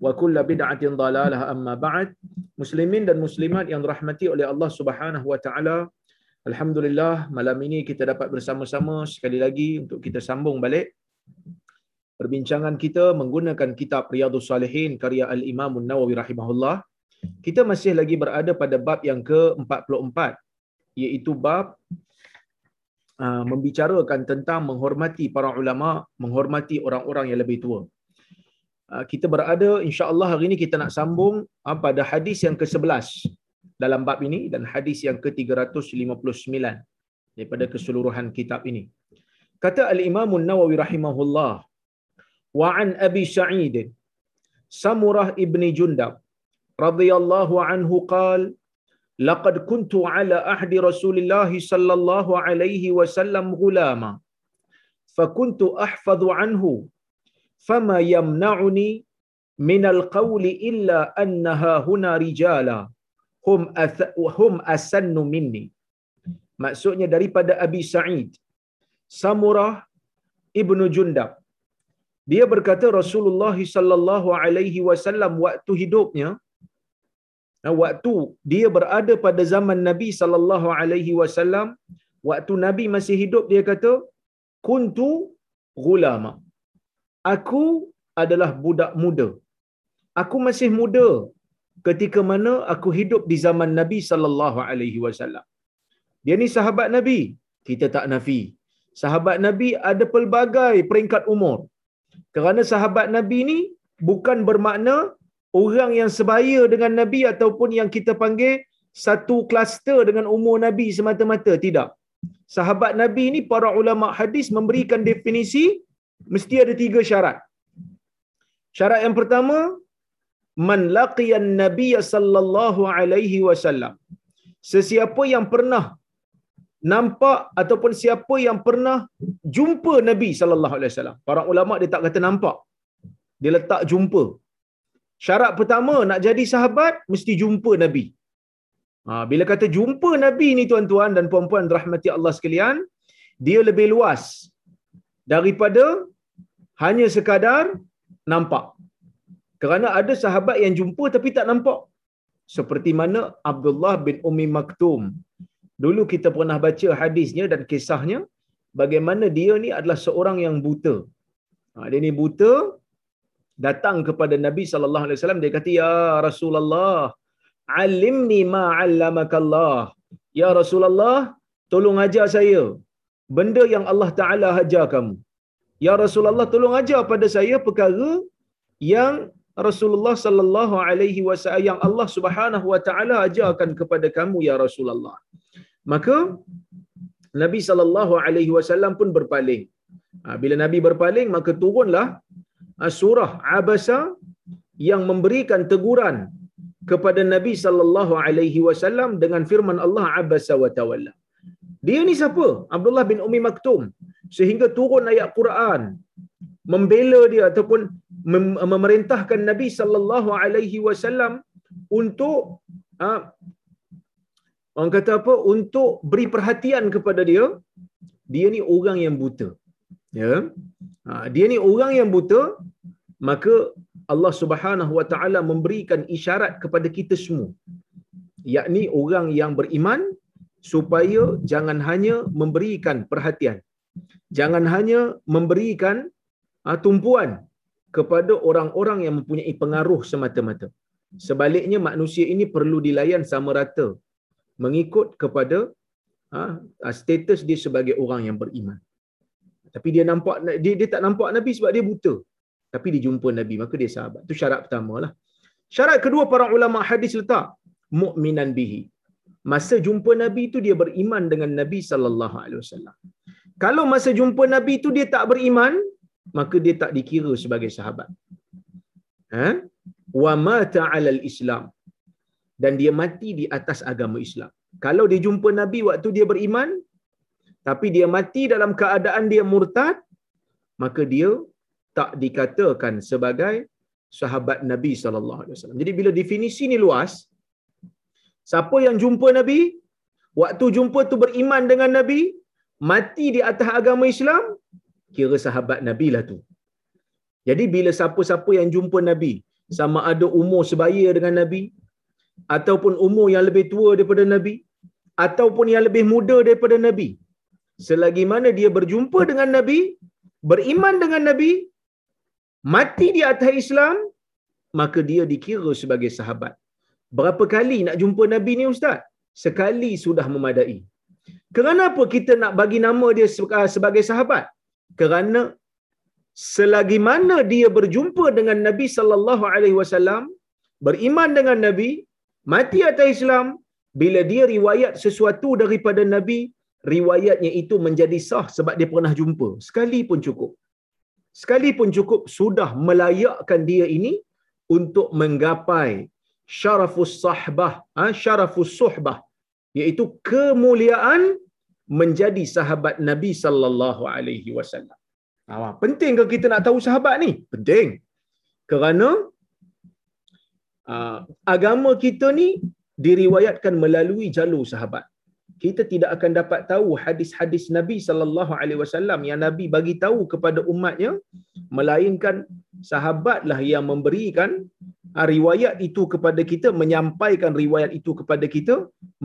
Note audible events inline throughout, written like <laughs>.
wa kullu bid'atin dalalah amma ba'd. Muslimin dan muslimat yang dirahmati oleh Allah Subhanahu wa taala alhamdulillah malam ini kita dapat bersama-sama sekali lagi untuk kita sambung balik perbincangan kita menggunakan kitab Riyadhus Salihin karya Al-Imam An-Nawawi rahimahullah. Kita masih lagi berada pada bab yang ke-44 iaitu bab uh, membicarakan tentang menghormati para ulama menghormati orang-orang yang lebih tua kita berada insya-Allah hari ini kita nak sambung pada hadis yang ke-11 dalam bab ini dan hadis yang ke-359 daripada keseluruhan kitab ini. Kata al-Imam An-Nawawi rahimahullah wa an Abi Sa'id Samurah ibni Jundab radhiyallahu anhu qala laqad kuntu ala ahdi Rasulillah sallallahu alaihi wasallam ghulama fakuntu ahfadhu anhu فما يمنعني من illa annaha huna rijala hum ath, hum asannu minni maksudnya daripada Abi Sa'id. Samurah ibnu Jundab. Dia berkata Rasulullah sallallahu alaihi wasallam waktu hidupnya waktu dia berada pada zaman Nabi sallallahu alaihi wasallam waktu Nabi masih hidup dia kata kuntu ghulama aku adalah budak muda. Aku masih muda ketika mana aku hidup di zaman Nabi sallallahu alaihi wasallam. Dia ni sahabat Nabi, kita tak nafi. Sahabat Nabi ada pelbagai peringkat umur. Kerana sahabat Nabi ni bukan bermakna orang yang sebaya dengan Nabi ataupun yang kita panggil satu kluster dengan umur Nabi semata-mata. Tidak. Sahabat Nabi ni para ulama hadis memberikan definisi mesti ada tiga syarat. Syarat yang pertama, man laqiyan nabiy sallallahu alaihi wasallam. Sesiapa yang pernah nampak ataupun siapa yang pernah jumpa Nabi sallallahu alaihi wasallam. Para ulama dia tak kata nampak. Dia letak jumpa. Syarat pertama nak jadi sahabat mesti jumpa Nabi. Ha, bila kata jumpa Nabi ni tuan-tuan dan puan-puan rahmati Allah sekalian, dia lebih luas daripada hanya sekadar nampak. Kerana ada sahabat yang jumpa tapi tak nampak. Seperti mana Abdullah bin Umi Maktum. Dulu kita pernah baca hadisnya dan kisahnya bagaimana dia ni adalah seorang yang buta. Ha, dia ni buta datang kepada Nabi sallallahu alaihi wasallam dia kata ya Rasulullah alimni ma 'allamakallah. Ya Rasulullah, tolong ajar saya benda yang Allah Taala ajar kamu. Ya Rasulullah tolong ajar pada saya perkara yang Rasulullah sallallahu alaihi wasallam yang Allah Subhanahu wa taala ajarkan kepada kamu ya Rasulullah. Maka Nabi sallallahu alaihi wasallam pun berpaling. Ha, bila Nabi berpaling maka turunlah surah Abasa yang memberikan teguran kepada Nabi sallallahu alaihi wasallam dengan firman Allah Abasa wa tawalla. Dia ni siapa? Abdullah bin Umi Maktum. Sehingga turun ayat Quran membela dia ataupun mem- memerintahkan Nabi sallallahu alaihi wasallam untuk uh, Orang kata apa? Untuk beri perhatian kepada dia, dia ni orang yang buta. Ya. Ha, dia ni orang yang buta, maka Allah Subhanahu Wa Taala memberikan isyarat kepada kita semua. Yakni orang yang beriman supaya jangan hanya memberikan perhatian. Jangan hanya memberikan uh, tumpuan kepada orang-orang yang mempunyai pengaruh semata-mata. Sebaliknya manusia ini perlu dilayan sama rata mengikut kepada uh, status dia sebagai orang yang beriman. Tapi dia nampak dia, dia tak nampak Nabi sebab dia buta. Tapi dia jumpa Nabi maka dia sahabat. Itu syarat pertama lah. Syarat kedua para ulama hadis letak mukminan bihi. Masa jumpa Nabi itu dia beriman dengan Nabi sallallahu alaihi wasallam. Kalau masa jumpa Nabi itu dia tak beriman, maka dia tak dikira sebagai sahabat. Ha? Wa mata 'alal Islam. Dan dia mati di atas agama Islam. Kalau dia jumpa Nabi waktu dia beriman, tapi dia mati dalam keadaan dia murtad, maka dia tak dikatakan sebagai sahabat Nabi sallallahu alaihi wasallam. Jadi bila definisi ni luas, siapa yang jumpa Nabi, waktu jumpa tu beriman dengan Nabi, mati di atas agama Islam, kira sahabat Nabi lah tu. Jadi bila siapa-siapa yang jumpa Nabi, sama ada umur sebaya dengan Nabi, ataupun umur yang lebih tua daripada Nabi, ataupun yang lebih muda daripada Nabi, selagi mana dia berjumpa dengan Nabi, beriman dengan Nabi, mati di atas Islam, maka dia dikira sebagai sahabat. Berapa kali nak jumpa Nabi ni Ustaz? Sekali sudah memadai. Kenapa kita nak bagi nama dia sebagai sahabat? Kerana selagi mana dia berjumpa dengan Nabi sallallahu alaihi wasallam, beriman dengan Nabi, mati atas Islam, bila dia riwayat sesuatu daripada Nabi, riwayatnya itu menjadi sah sebab dia pernah jumpa. Sekali pun cukup. Sekali pun cukup sudah melayakkan dia ini untuk menggapai syarafus sahbah, ha? syarafus suhbah, iaitu kemuliaan menjadi sahabat Nabi sallallahu alaihi wasallam. Ha, penting ke kita nak tahu sahabat ni? Penting. Kerana uh, agama kita ni diriwayatkan melalui jalur sahabat. Kita tidak akan dapat tahu hadis-hadis Nabi sallallahu alaihi wasallam yang Nabi bagi tahu kepada umatnya melainkan sahabatlah yang memberikan riwayat itu kepada kita, menyampaikan riwayat itu kepada kita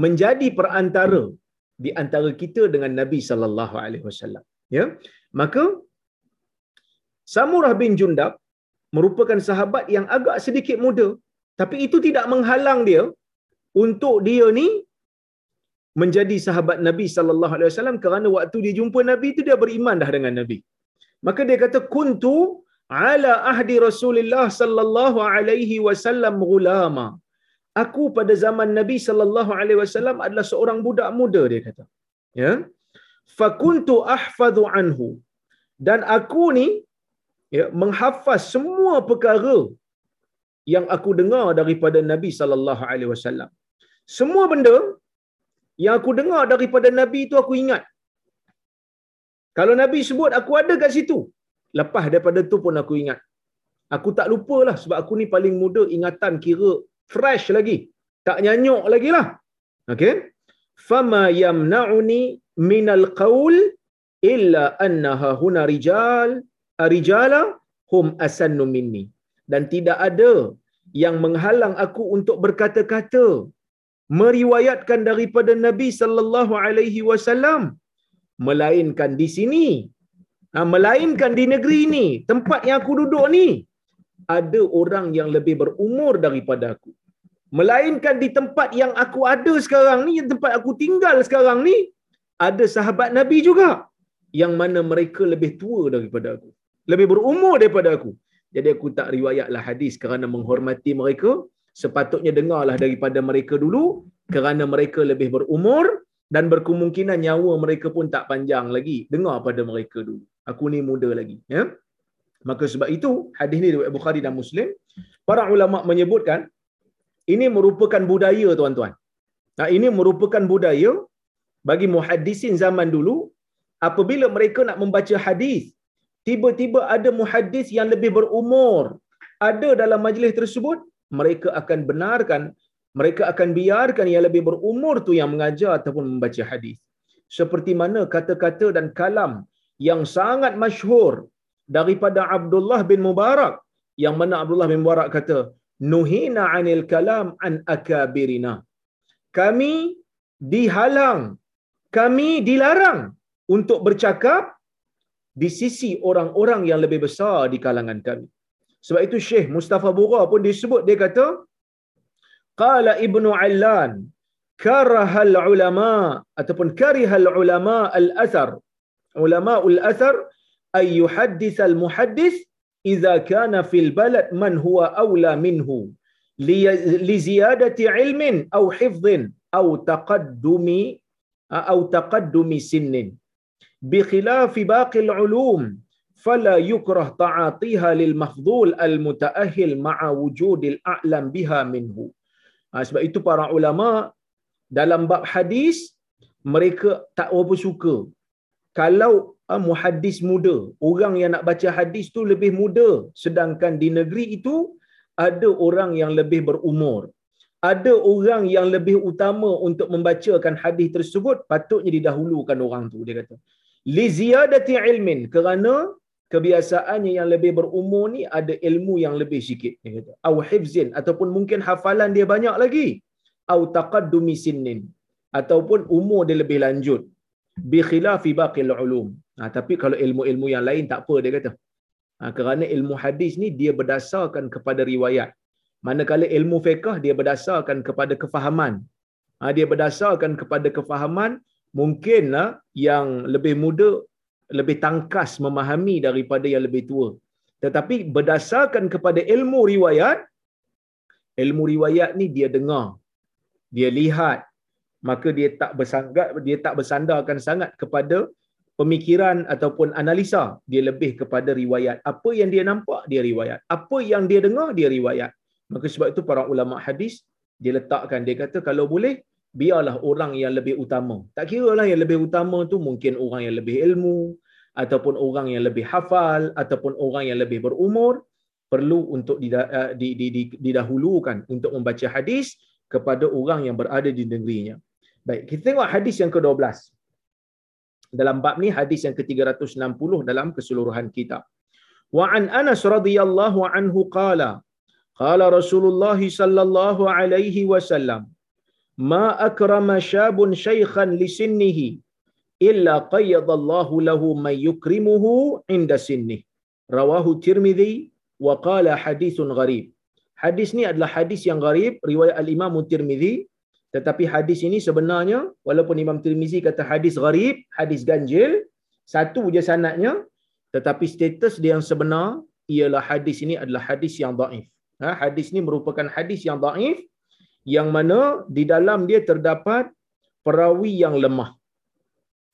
menjadi perantara di antara kita dengan Nabi sallallahu alaihi wasallam. Ya. Maka Samurah bin Jundab merupakan sahabat yang agak sedikit muda, tapi itu tidak menghalang dia untuk dia ni menjadi sahabat Nabi sallallahu alaihi wasallam kerana waktu dia jumpa Nabi itu dia beriman dah dengan Nabi. Maka dia kata kuntu ala ahdi Rasulullah sallallahu alaihi wasallam gulama aku pada zaman Nabi sallallahu alaihi wasallam adalah seorang budak muda dia kata. Ya. Fakuntu ahfadhu anhu. Dan aku ni ya menghafaz semua perkara yang aku dengar daripada Nabi sallallahu alaihi wasallam. Semua benda yang aku dengar daripada Nabi itu aku ingat. Kalau Nabi sebut aku ada kat situ. Lepas daripada tu pun aku ingat. Aku tak lupalah sebab aku ni paling muda ingatan kira fresh lagi. Tak nyanyuk lagi lah. Okay. Fama yamna'uni minal qawl illa annaha huna rijal rijala hum asannu minni. Dan tidak ada yang menghalang aku untuk berkata-kata meriwayatkan daripada Nabi sallallahu alaihi wasallam melainkan di sini ha, melainkan di negeri ini tempat yang aku duduk ni ada orang yang lebih berumur daripada aku Melainkan di tempat yang aku ada sekarang ni, yang tempat aku tinggal sekarang ni, ada sahabat Nabi juga. Yang mana mereka lebih tua daripada aku. Lebih berumur daripada aku. Jadi aku tak riwayatlah hadis kerana menghormati mereka. Sepatutnya dengarlah daripada mereka dulu. Kerana mereka lebih berumur. Dan berkemungkinan nyawa mereka pun tak panjang lagi. Dengar pada mereka dulu. Aku ni muda lagi. Ya? Maka sebab itu, hadis ni dari Bukhari dan Muslim. Para ulama menyebutkan, ini merupakan budaya tuan-tuan. Nah, ini merupakan budaya bagi muhaddisin zaman dulu apabila mereka nak membaca hadis tiba-tiba ada muhaddis yang lebih berumur ada dalam majlis tersebut mereka akan benarkan mereka akan biarkan yang lebih berumur tu yang mengajar ataupun membaca hadis. Seperti mana kata-kata dan kalam yang sangat masyhur daripada Abdullah bin Mubarak. Yang mana Abdullah bin Mubarak kata nuhina anil kalam an akabirina. Kami dihalang kami dilarang untuk bercakap di sisi orang-orang yang lebih besar di kalangan kami. Sebab itu Syekh Mustafa Bura pun disebut dia kata qala ibnu allan karahal ulama ataupun karihal ulama al athar ulama al athar ay yuhaddith al muhaddith idza kana fil balad man huwa awla minhu. Li ziyadati ilmin aw hifdhin aw taqaddumi aw taqaddumi sinnin. Bi khilafi baqi al ulum ta'atiha lil mafdhul al mutaahhil ma'a wujudil a'lam biha minhu. Ha, sebab itu para ulama dalam bab hadis mereka tak apa suka kalau uh, muhaddis muda orang yang nak baca hadis tu lebih muda sedangkan di negeri itu ada orang yang lebih berumur. Ada orang yang lebih utama untuk membacakan hadis tersebut patutnya didahulukan orang tu dia kata. Li ziyadati ilmin kerana kebiasaannya yang lebih berumur ni ada ilmu yang lebih sikit dia kata. Au hifzin ataupun mungkin hafalan dia banyak lagi. Au taqaddumi sinnin ataupun umur dia lebih lanjut bi khilafi baqil ulum. Ha, tapi kalau ilmu-ilmu yang lain tak apa dia kata. Ha, kerana ilmu hadis ni dia berdasarkan kepada riwayat. Manakala ilmu fiqh dia berdasarkan kepada kefahaman. Ha, dia berdasarkan kepada kefahaman mungkinlah yang lebih muda lebih tangkas memahami daripada yang lebih tua. Tetapi berdasarkan kepada ilmu riwayat ilmu riwayat ni dia dengar dia lihat maka dia tak bersanggat dia tak bersandarkan sangat kepada pemikiran ataupun analisa. Dia lebih kepada riwayat. Apa yang dia nampak dia riwayat. Apa yang dia dengar dia riwayat. Maka sebab itu para ulama hadis dia letakkan dia kata kalau boleh biarlah orang yang lebih utama. Tak kira lah yang lebih utama tu mungkin orang yang lebih ilmu ataupun orang yang lebih hafal ataupun orang yang lebih berumur. Perlu untuk eh, didahulukan untuk membaca hadis kepada orang yang berada di negerinya. Baik, kita tengok hadis yang ke-12. Dalam bab ni hadis yang ke-360 dalam keseluruhan kitab. Wa an Anas radhiyallahu anhu qala qala Rasulullah sallallahu alaihi wasallam ma akrama syabun shaykhan li sinnihi illa qayyadallahu lahu may yukrimuhu inda sinnih. Rawahu Tirmizi wa qala hadithun gharib. Hadis ni adalah hadis yang gharib riwayat al-Imam Tirmizi tetapi hadis ini sebenarnya walaupun Imam Tirmizi kata hadis gharib, hadis ganjil, satu je sanadnya tetapi status dia yang sebenar ialah hadis ini adalah hadis yang dhaif. Ha, hadis ini merupakan hadis yang dhaif yang mana di dalam dia terdapat perawi yang lemah.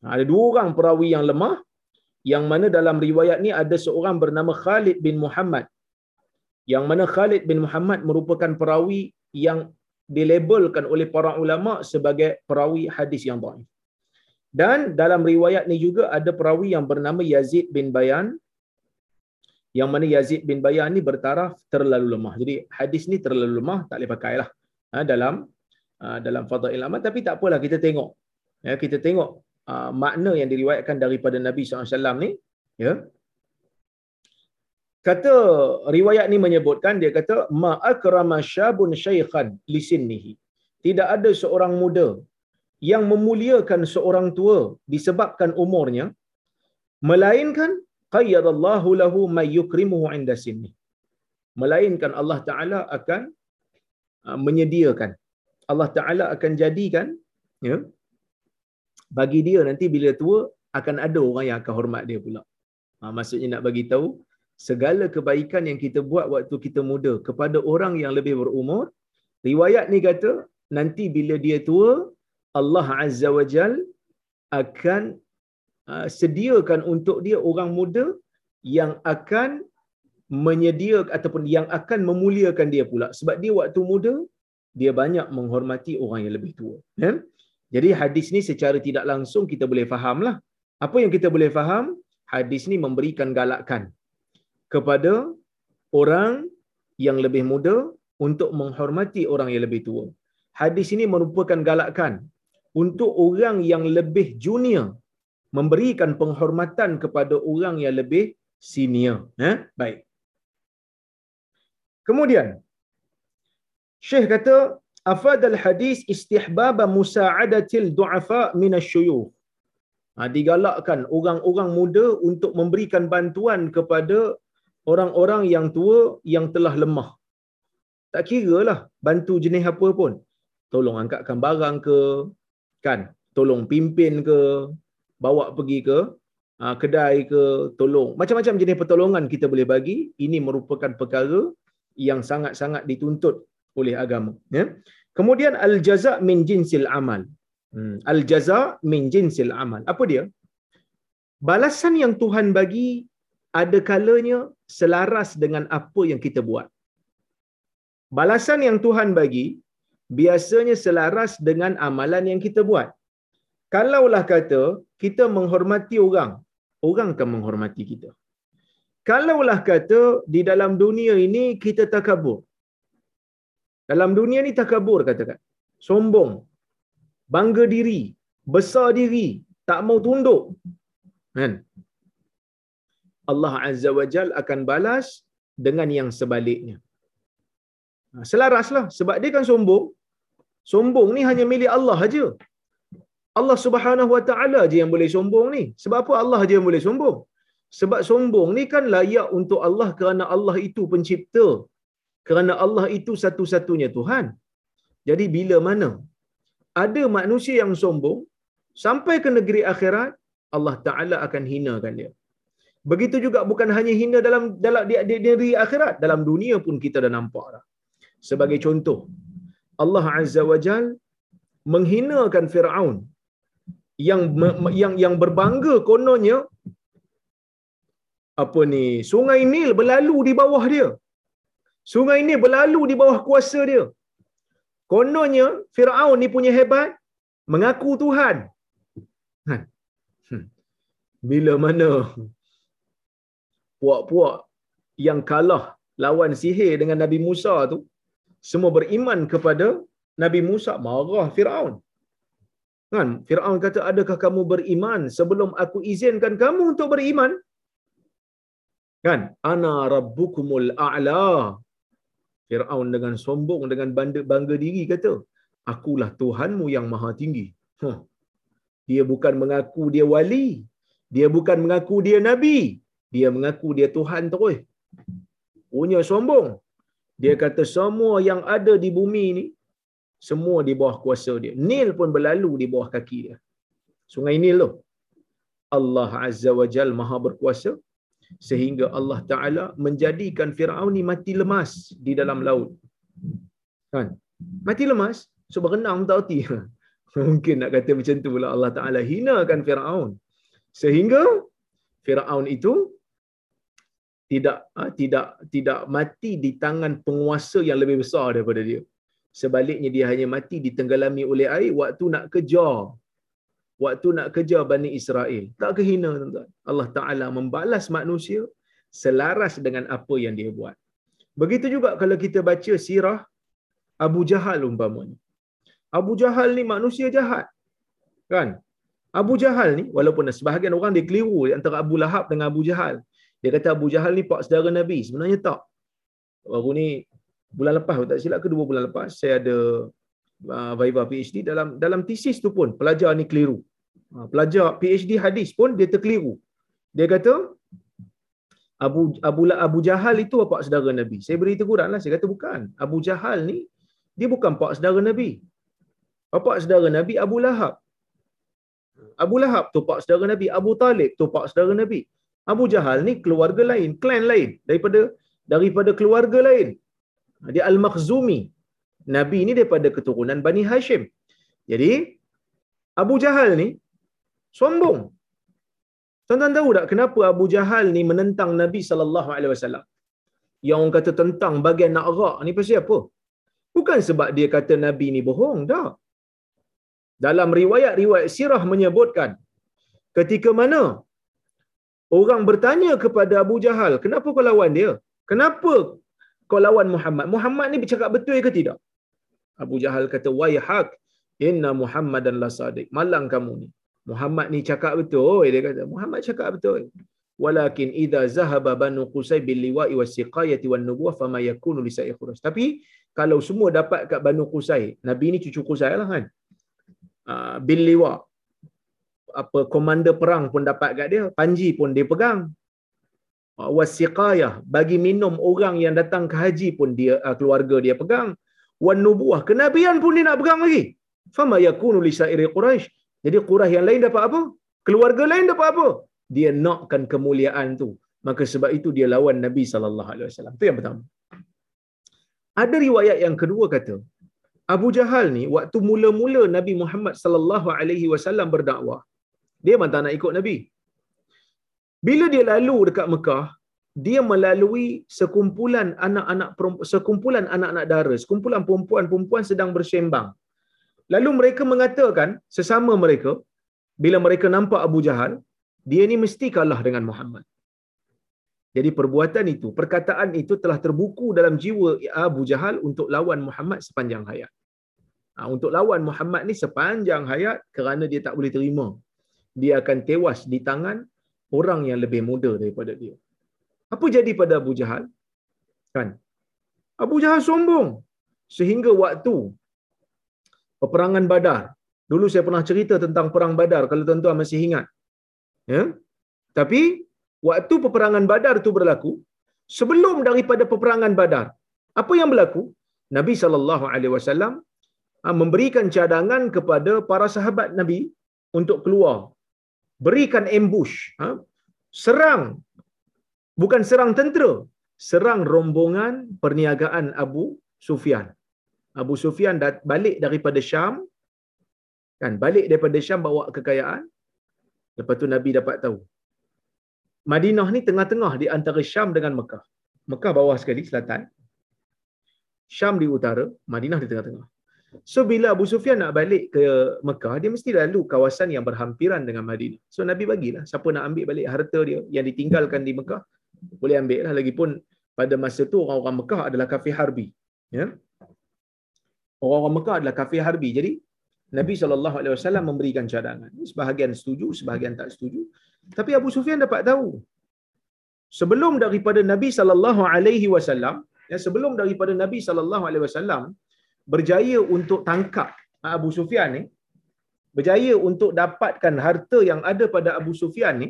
Ha, ada dua orang perawi yang lemah yang mana dalam riwayat ni ada seorang bernama Khalid bin Muhammad yang mana Khalid bin Muhammad merupakan perawi yang dilabelkan oleh para ulama sebagai perawi hadis yang dhaif. Dan dalam riwayat ni juga ada perawi yang bernama Yazid bin Bayan yang mana Yazid bin Bayan ni bertaraf terlalu lemah. Jadi hadis ni terlalu lemah, tak boleh pakailah ha, dalam ha, dalam fadail amal tapi tak apalah kita tengok. Ya, kita tengok ha, makna yang diriwayatkan daripada Nabi SAW ni ya kata riwayat ni menyebutkan dia kata ma akrama syabun syaikhan lisinnihi tidak ada seorang muda yang memuliakan seorang tua disebabkan umurnya melainkan qayyadallahu lahu may yukrimuhu inda sinni. Melainkan Allah taala akan uh, menyediakan. Allah taala akan jadikan ya bagi dia nanti bila tua akan ada orang yang akan hormat dia pula. Ha, maksudnya nak bagi tahu segala kebaikan yang kita buat waktu kita muda kepada orang yang lebih berumur riwayat ni kata nanti bila dia tua Allah Azza wa Jal akan uh, sediakan untuk dia orang muda yang akan menyediakan ataupun yang akan memuliakan dia pula. Sebab dia waktu muda dia banyak menghormati orang yang lebih tua. Ya? jadi hadis ni secara tidak langsung kita boleh fahamlah. Apa yang kita boleh faham? Hadis ni memberikan galakan kepada orang yang lebih muda untuk menghormati orang yang lebih tua. hadis ini merupakan galakan untuk orang yang lebih junior memberikan penghormatan kepada orang yang lebih senior. Eh? Baik. Kemudian, Syekh kata, afad al-hadis istihbab musa'adatil du'afa min asyuyukh. Ha, digalakkan orang-orang muda untuk memberikan bantuan kepada orang-orang yang tua yang telah lemah. Tak kira lah bantu jenis apa pun. Tolong angkatkan barang ke, kan? Tolong pimpin ke, bawa pergi ke uh, kedai ke, tolong. Macam-macam jenis pertolongan kita boleh bagi. Ini merupakan perkara yang sangat-sangat dituntut oleh agama. Ya? Kemudian al-jaza' min jinsil amal. Hmm. Al-jaza' min jinsil amal. Apa dia? Balasan yang Tuhan bagi ada kalanya selaras dengan apa yang kita buat. Balasan yang Tuhan bagi biasanya selaras dengan amalan yang kita buat. Kalaulah kata kita menghormati orang, orang akan menghormati kita. Kalaulah kata di dalam dunia ini kita takabur. Dalam dunia ni takabur katakan. Sombong. Bangga diri. Besar diri. Tak mau tunduk. Kan? Allah Azza wa Jal akan balas dengan yang sebaliknya. Ha, selaraslah sebab dia kan sombong. Sombong ni hanya milik Allah aja. Allah Subhanahu Wa Taala aja yang boleh sombong ni. Sebab apa Allah aja yang boleh sombong? Sebab sombong ni kan layak untuk Allah kerana Allah itu pencipta. Kerana Allah itu satu-satunya Tuhan. Jadi bila mana ada manusia yang sombong sampai ke negeri akhirat Allah Taala akan hinakan dia. Begitu juga bukan hanya hina dalam dalam di, di, di, di akhirat, dalam dunia pun kita dah nampak dah. Sebagai contoh, Allah Azza wa Jal menghinakan Firaun yang yang yang berbangga kononnya apa ni sungai Nil berlalu di bawah dia sungai Nil berlalu di bawah kuasa dia kononnya Firaun ni punya hebat mengaku Tuhan ha. hmm. bila mana puak-puak yang kalah lawan sihir dengan Nabi Musa tu semua beriman kepada Nabi Musa marah Firaun. Kan? Firaun kata adakah kamu beriman sebelum aku izinkan kamu untuk beriman? Kan? Ana rabbukumul a'la. Firaun dengan sombong dengan bangga, bangga diri kata akulah tuhanmu yang maha tinggi. Huh. dia bukan mengaku dia wali. Dia bukan mengaku dia nabi dia mengaku dia tuhan terus punya sombong dia kata semua yang ada di bumi ni semua di bawah kuasa dia. Nil pun berlalu di bawah kaki dia. Sungai Nil tu. Allah Azza wa Jal maha berkuasa sehingga Allah Ta'ala menjadikan Fir'aun ni mati lemas di dalam laut. Kan? Mati lemas, so berenang tak hati. <laughs> Mungkin nak kata macam tu lah Allah Ta'ala hinakan Fir'aun. Sehingga Fir'aun itu tidak ha, tidak tidak mati di tangan penguasa yang lebih besar daripada dia. Sebaliknya dia hanya mati ditenggelami oleh air waktu nak kejar. Waktu nak kejar Bani Israel. Tak kehina tuan-tuan. Allah Ta'ala membalas manusia selaras dengan apa yang dia buat. Begitu juga kalau kita baca sirah Abu Jahal umpamanya. Abu Jahal ni manusia jahat. Kan? Abu Jahal ni, walaupun sebahagian orang dia keliru antara Abu Lahab dengan Abu Jahal. Dia kata Abu Jahal ni pak saudara Nabi. Sebenarnya tak. Baru ni bulan lepas tak silap ke dua bulan lepas saya ada uh, Viva PhD dalam dalam tesis tu pun pelajar ni keliru. Uh, pelajar PhD hadis pun dia terkeliru. Dia kata Abu Abu Abu Jahal itu apa saudara Nabi. Saya beri teguran lah. Saya kata bukan. Abu Jahal ni dia bukan pak saudara Nabi. Apa saudara Nabi Abu Lahab. Abu Lahab tu pak saudara Nabi. Abu Talib tu pak saudara Nabi. Abu Jahal ni keluarga lain, klan lain daripada daripada keluarga lain. Dia Al-Makhzumi. Nabi ni daripada keturunan Bani Hashim. Jadi, Abu Jahal ni sombong. Tuan-tuan tahu tak kenapa Abu Jahal ni menentang Nabi sallallahu alaihi wasallam? Yang orang kata tentang bagian nakrak ni pasal apa? Bukan sebab dia kata Nabi ni bohong, tak. Dalam riwayat-riwayat sirah menyebutkan ketika mana orang bertanya kepada Abu Jahal, kenapa kau lawan dia? Kenapa kau lawan Muhammad. Muhammad ni bercakap betul ke tidak? Abu Jahal kata, "Wayhak, inna Muhammadan la sadiq." Malang kamu ni. Muhammad ni cakap betul, dia kata. Muhammad cakap betul. Walakin idza zahaba banu Qusay bil liwa'i was siqayati wan nubuwah fama yakunu li sa'i Quraisy. Tapi kalau semua dapat kat Banu Qusay, Nabi ni cucu Qusay lah kan. Uh, bil liwa' apa komander perang pun dapat kat dia, panji pun dia pegang. Uh, wasiqayah bagi minum orang yang datang ke haji pun dia uh, keluarga dia pegang. Wan nubuwah kenabian pun dia nak pegang lagi. Fama yakunu li sa'iri Quraisy. Jadi Quraisy yang lain dapat apa? Keluarga lain dapat apa? Dia nakkan kemuliaan tu. Maka sebab itu dia lawan Nabi sallallahu alaihi wasallam. Itu yang pertama. Ada riwayat yang kedua kata, Abu Jahal ni waktu mula-mula Nabi Muhammad sallallahu alaihi wasallam berdakwah, dia memang tak nak ikut Nabi. Bila dia lalu dekat Mekah, dia melalui sekumpulan anak-anak sekumpulan anak-anak dara, sekumpulan perempuan-perempuan sedang bersembang. Lalu mereka mengatakan sesama mereka bila mereka nampak Abu Jahal, dia ni mesti kalah dengan Muhammad. Jadi perbuatan itu, perkataan itu telah terbuku dalam jiwa Abu Jahal untuk lawan Muhammad sepanjang hayat. Ha, untuk lawan Muhammad ni sepanjang hayat kerana dia tak boleh terima. Dia akan tewas di tangan orang yang lebih muda daripada dia. Apa jadi pada Abu Jahal? Kan? Abu Jahal sombong. Sehingga waktu peperangan badar. Dulu saya pernah cerita tentang perang badar kalau tuan-tuan masih ingat. Ya? Tapi waktu peperangan Badar itu berlaku, sebelum daripada peperangan Badar, apa yang berlaku? Nabi sallallahu alaihi wasallam ah, memberikan cadangan kepada para sahabat Nabi untuk keluar. Berikan ambush, ha? serang bukan serang tentera, serang rombongan perniagaan Abu Sufyan. Abu Sufyan balik daripada Syam kan balik daripada Syam bawa kekayaan lepas tu Nabi dapat tahu Madinah ni tengah-tengah di antara Syam dengan Mekah. Mekah bawah sekali selatan. Syam di utara, Madinah di tengah-tengah. So bila Abu Sufyan nak balik ke Mekah, dia mesti lalu kawasan yang berhampiran dengan Madinah. So Nabi bagilah siapa nak ambil balik harta dia yang ditinggalkan di Mekah, boleh ambil lah. Lagipun pada masa tu orang-orang Mekah adalah kafir harbi. Ya? Orang-orang Mekah adalah kafir harbi. Jadi Nabi SAW memberikan cadangan. Sebahagian setuju, sebahagian tak setuju. Tapi Abu Sufyan dapat tahu. Sebelum daripada Nabi sallallahu alaihi wasallam, ya sebelum daripada Nabi sallallahu alaihi wasallam berjaya untuk tangkap Abu Sufyan ni, berjaya untuk dapatkan harta yang ada pada Abu Sufyan ni,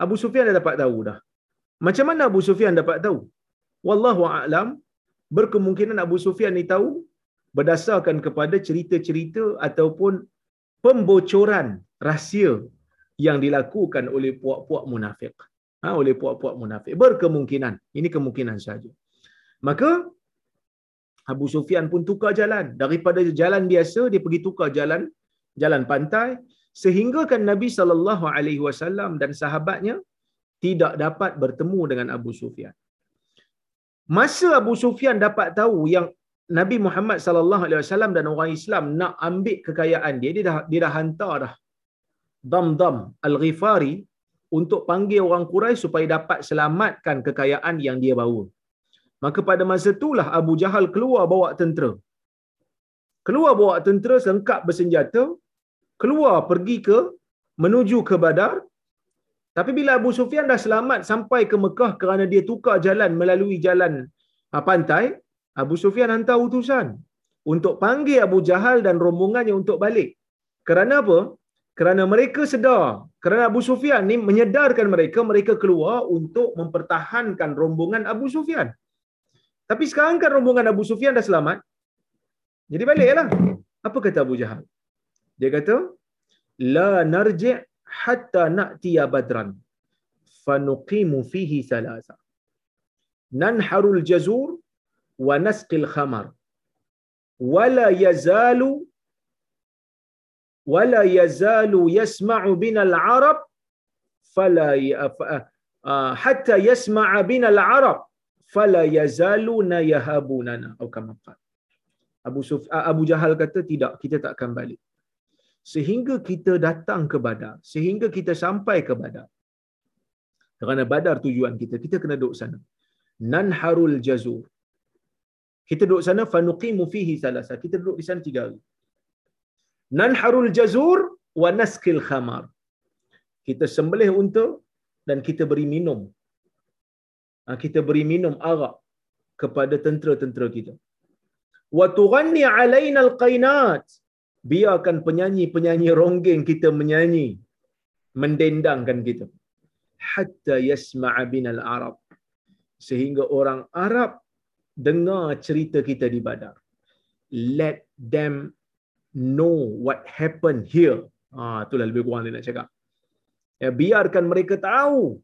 Abu Sufyan dah dapat tahu dah. Macam mana Abu Sufyan dapat tahu? Wallahu a'lam, berkemungkinan Abu Sufyan ni tahu berdasarkan kepada cerita-cerita ataupun pembocoran rahsia yang dilakukan oleh puak-puak munafik. Ha, oleh puak-puak munafik. Berkemungkinan. Ini kemungkinan saja. Maka Abu Sufyan pun tukar jalan. Daripada jalan biasa, dia pergi tukar jalan jalan pantai. Sehingga kan Nabi SAW dan sahabatnya tidak dapat bertemu dengan Abu Sufyan. Masa Abu Sufyan dapat tahu yang Nabi Muhammad sallallahu alaihi wasallam dan orang Islam nak ambil kekayaan dia dia dah dia dah hantar dah Damdam Al-Ghifari untuk panggil orang Quraisy supaya dapat selamatkan kekayaan yang dia bawa. Maka pada masa itulah Abu Jahal keluar bawa tentera. Keluar bawa tentera sengkap bersenjata, keluar pergi ke menuju ke Badar. Tapi bila Abu Sufyan dah selamat sampai ke Mekah kerana dia tukar jalan melalui jalan ah, pantai, Abu Sufyan hantar utusan untuk panggil Abu Jahal dan rombongannya untuk balik. Kerana apa? Kerana mereka sedar, kerana Abu Sufyan ni menyedarkan mereka, mereka keluar untuk mempertahankan rombongan Abu Sufyan. Tapi sekarang kan rombongan Abu Sufyan dah selamat. Jadi baliklah. Apa kata Abu Jahal? Dia kata, La narji' hatta na'tiya badran fanuqimu fihi thalatha. Nanharul jazur wa nasqil khamar. Wala yazalu yazalu yasma'u bina al-arab fala uh, hatta yasma'a bina al-arab fala yazaluna yahabunana atau kama Abu Suf, Abu Jahal kata tidak kita tak akan balik sehingga kita datang ke Badar sehingga kita sampai ke Badar kerana Badar tujuan kita kita kena duduk sana nanharul jazur Kita duduk sana fanuqimu fihi salasa. Kita duduk di sana tiga hari. Nanharul jazur wa naskil khamar. Kita sembelih unta dan kita beri minum. Ha, kita beri minum arak kepada tentera-tentera kita. Wa tughanni alaina alqainat. Biarkan penyanyi-penyanyi ronggeng kita menyanyi mendendangkan kita hatta yasma'a binal arab sehingga orang Arab dengar cerita kita di Badar. Let them know what happened here. Ah, itulah lebih kurang dia nak cakap. Ya, biarkan mereka tahu.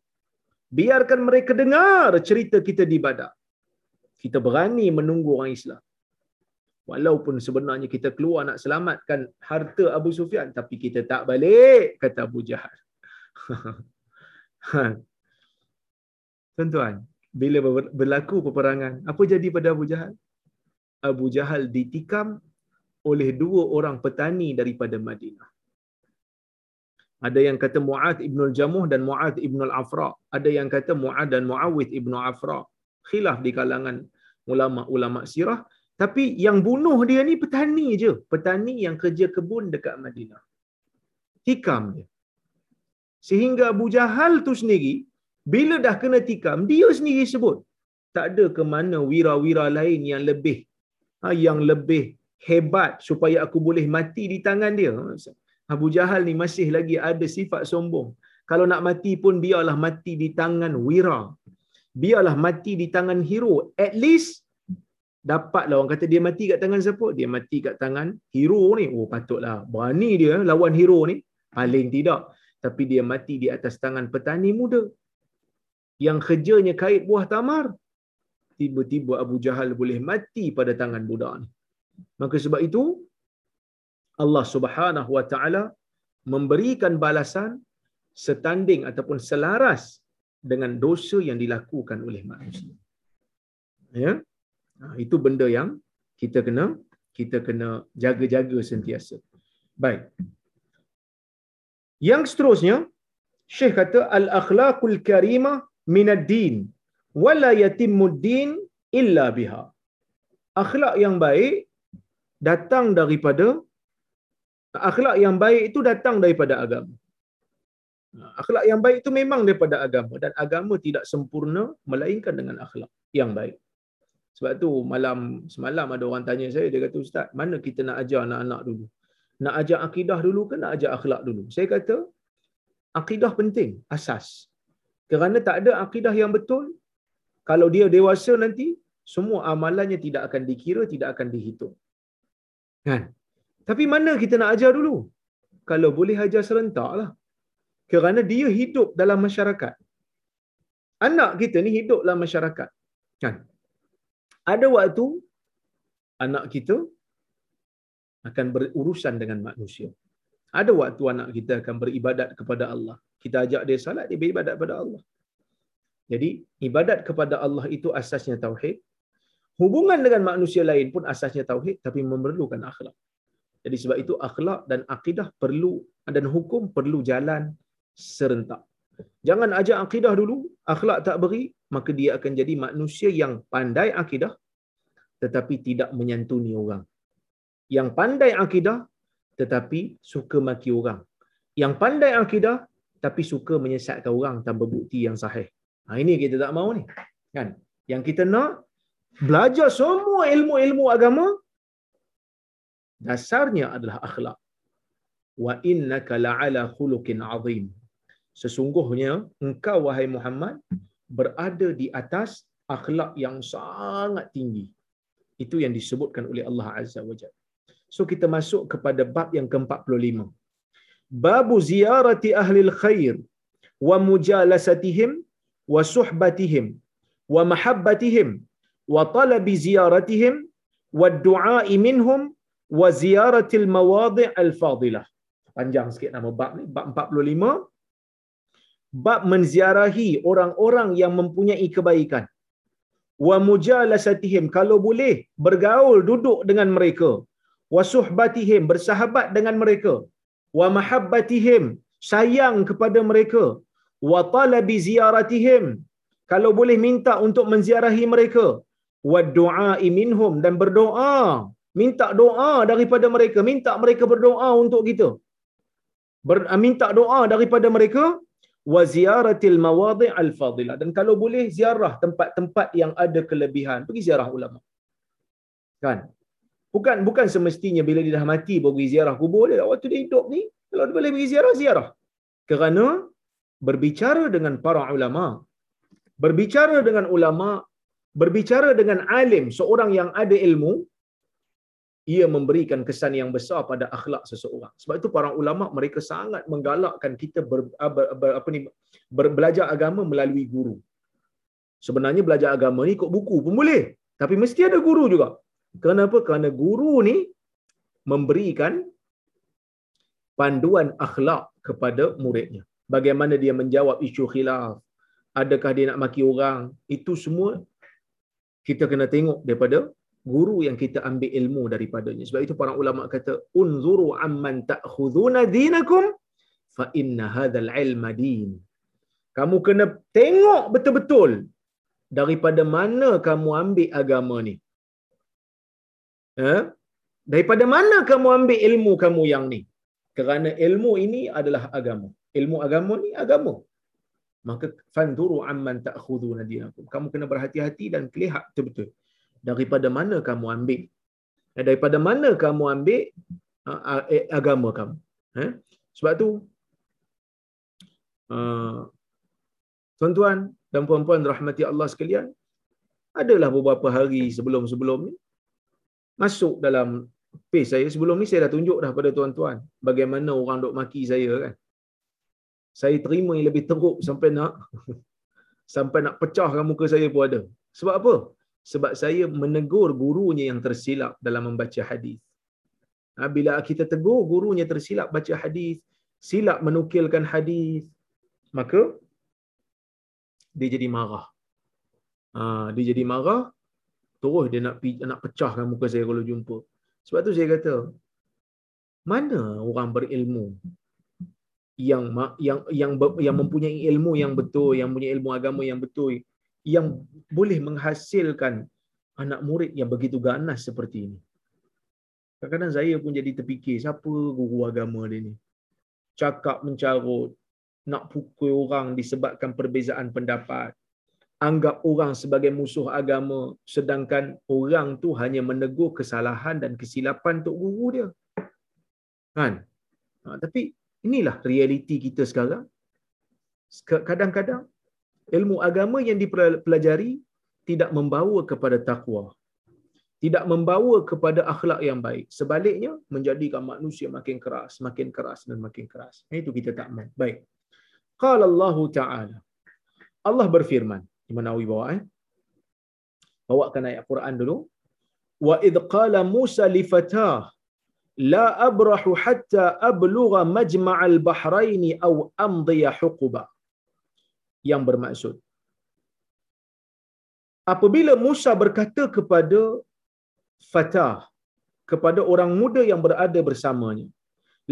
Biarkan mereka dengar cerita kita di Badar. Kita berani menunggu orang Islam. Walaupun sebenarnya kita keluar nak selamatkan harta Abu Sufyan, tapi kita tak balik, kata Abu Jahal. <laughs> Tuan-tuan, bila berlaku peperangan, apa jadi pada Abu Jahal? Abu Jahal ditikam oleh dua orang petani daripada Madinah. Ada yang kata Mu'ad ibn al-Jamuh dan Mu'ad ibn al-Afra. Ada yang kata Mu'ad dan Mu'awid ibn Afra. Khilaf di kalangan ulama-ulama sirah. Tapi yang bunuh dia ni petani je. Petani yang kerja kebun dekat Madinah. Tikam dia. Sehingga Abu Jahal tu sendiri, bila dah kena tikam, dia sendiri sebut. Tak ada ke mana wira-wira lain yang lebih ha, yang lebih hebat supaya aku boleh mati di tangan dia. Abu Jahal ni masih lagi ada sifat sombong. Kalau nak mati pun biarlah mati di tangan wira. Biarlah mati di tangan hero. At least dapatlah orang kata dia mati kat tangan siapa? Dia mati kat tangan hero ni. Oh patutlah. Berani dia lawan hero ni. Paling tidak. Tapi dia mati di atas tangan petani muda. Yang kerjanya kait buah tamar. Tiba-tiba Abu Jahal boleh mati pada tangan budak ni. Maka sebab itu, Allah Subhanahu Wa Taala memberikan balasan setanding ataupun selaras dengan dosa yang dilakukan oleh manusia. Ya. Nah, itu benda yang kita kena kita kena jaga-jaga sentiasa. Baik. Yang seterusnya, Syekh kata al-akhlaqul karimah min ad-din wala yatimmu din illa biha. Akhlak yang baik datang daripada akhlak yang baik itu datang daripada agama. Akhlak yang baik itu memang daripada agama dan agama tidak sempurna melainkan dengan akhlak yang baik. Sebab tu malam semalam ada orang tanya saya dia kata ustaz, mana kita nak ajar anak-anak dulu? Nak ajar akidah dulu ke nak ajar akhlak dulu? Saya kata akidah penting, asas. Kerana tak ada akidah yang betul, kalau dia dewasa nanti, semua amalannya tidak akan dikira, tidak akan dihitung. Kan? Tapi mana kita nak ajar dulu? Kalau boleh ajar serentak lah. Kerana dia hidup dalam masyarakat. Anak kita ni hidup dalam masyarakat. Kan? Ada waktu, anak kita akan berurusan dengan manusia. Ada waktu anak kita akan beribadat kepada Allah. Kita ajak dia salat, dia beribadat kepada Allah. Jadi, ibadat kepada Allah itu asasnya tauhid. Hubungan dengan manusia lain pun asasnya tauhid, tapi memerlukan akhlak. Jadi sebab itu akhlak dan akidah perlu dan hukum perlu jalan serentak. Jangan ajak akidah dulu, akhlak tak beri, maka dia akan jadi manusia yang pandai akidah tetapi tidak menyantuni orang yang pandai akidah tetapi suka maki orang. Yang pandai akidah tapi suka menyesatkan orang tanpa bukti yang sahih. Ha, ini kita tak mahu ni. Kan? Yang kita nak belajar semua ilmu-ilmu agama dasarnya adalah akhlak. Wa innaka la'ala khuluqin azim. Sesungguhnya engkau wahai Muhammad berada di atas akhlak yang sangat tinggi. Itu yang disebutkan oleh Allah Azza wa Jalla. So kita masuk kepada bab yang ke-45. Babu ziyarati ahli khair wa mujalasatihim wa suhbatihim wa mahabbatihim wa talabi ziyaratihim wa du'ai minhum wa ziyaratil mawadi' al-fadilah. Panjang sikit nama bab ni, bab 45. Bab menziarahi orang-orang yang mempunyai kebaikan. Wa mujalasatihim. Kalau boleh bergaul duduk dengan mereka. Wa suhbatihim. Bersahabat dengan mereka. Wa mahabbatihim. Sayang kepada mereka. Wa talabi ziyaratihim. Kalau boleh minta untuk menziarahi mereka. Wa du'a minhum. Dan berdoa minta doa daripada mereka. Minta mereka berdoa untuk kita. Ber, minta doa daripada mereka. Wa ziyaratil mawadi' al fadilah dan kalau boleh ziarah tempat-tempat yang ada kelebihan. Pergi ziarah ulama. Kan? Bukan bukan semestinya bila dia dah mati baru pergi ziarah kubur dia. Waktu dia hidup ni kalau dia boleh pergi ziarah ziarah. Kerana berbicara dengan para ulama. Berbicara dengan ulama. Berbicara dengan alim. Seorang yang ada ilmu ia memberikan kesan yang besar pada akhlak seseorang. Sebab itu para ulama mereka sangat menggalakkan kita ber, ber, ber, apa ni ber, belajar agama melalui guru. Sebenarnya belajar agama ni ikut buku pun boleh, tapi mesti ada guru juga. Kenapa? Kerana guru ni memberikan panduan akhlak kepada muridnya. Bagaimana dia menjawab isu khilaf, adakah dia nak maki orang, itu semua kita kena tengok daripada guru yang kita ambil ilmu daripadanya. Sebab itu para ulama kata unzuru amman ta'khuduna dinakum fa inna hadzal ilma din. Kamu kena tengok betul-betul daripada mana kamu ambil agama ni. Eh? Daripada mana kamu ambil ilmu kamu yang ni? Kerana ilmu ini adalah agama. Ilmu agama ni agama. Maka fanzuru amman ta'khuduna dinakum. Kamu kena berhati-hati dan lihat betul-betul daripada mana kamu ambil? Eh, daripada mana kamu ambil uh, agama kamu? Eh? sebab tu uh, tuan-tuan dan puan-puan rahmati Allah sekalian adalah beberapa hari sebelum-sebelum ni masuk dalam page saya. Sebelum ni saya dah tunjuk dah pada tuan-tuan bagaimana orang dok maki saya kan? Saya terima yang lebih teruk sampai nak <laughs> sampai nak pecahkan muka saya pun ada. Sebab apa sebab saya menegur gurunya yang tersilap dalam membaca hadis. Ha, bila kita tegur gurunya tersilap baca hadis, silap menukilkan hadis, maka dia jadi marah. Ha, dia jadi marah, terus dia nak nak pecahkan muka saya kalau jumpa. Sebab tu saya kata, mana orang berilmu yang yang yang yang mempunyai ilmu yang betul, yang punya ilmu agama yang betul, yang boleh menghasilkan anak murid yang begitu ganas seperti ini. Kadang-kadang saya pun jadi terfikir, siapa guru agama dia ni? Cakap mencarut, nak pukul orang disebabkan perbezaan pendapat. Anggap orang sebagai musuh agama, sedangkan orang tu hanya menegur kesalahan dan kesilapan untuk guru dia. Kan? Ha, tapi inilah realiti kita sekarang. Kadang-kadang ilmu agama yang dipelajari tidak membawa kepada takwa tidak membawa kepada akhlak yang baik. Sebaliknya menjadikan manusia makin keras makin keras dan makin keras. Itu kita tak mahu baik. Qala Allah taala Allah berfirman di mana awi bawa eh? Bawakan ayat Quran dulu. Wa id qala Musa li fatah la abrahu hatta ablugha majma'al bahrain aw amdiya huquba yang bermaksud. Apabila Musa berkata kepada Fatah, kepada orang muda yang berada bersamanya,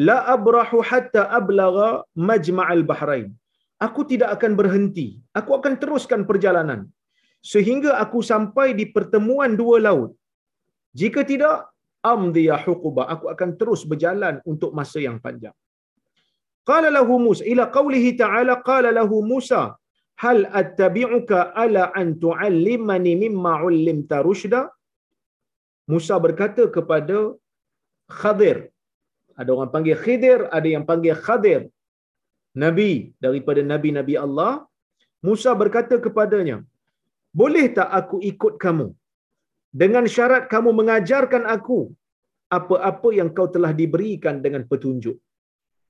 La abrahu hatta ablagha majma'al bahrain. Aku tidak akan berhenti. Aku akan teruskan perjalanan. Sehingga aku sampai di pertemuan dua laut. Jika tidak, amdiya huquba. Aku akan terus berjalan untuk masa yang panjang. Qala lahu Musa ila qawlihi ta'ala qala lahu Musa hal attabi'uka ala an tu'allimani mimma 'ullimta rushda? Musa berkata kepada Khadir. Ada orang panggil Khidir ada yang panggil Khadir. Nabi daripada nabi-nabi Allah. Musa berkata kepadanya boleh tak aku ikut kamu? Dengan syarat kamu mengajarkan aku apa-apa yang kau telah diberikan dengan petunjuk.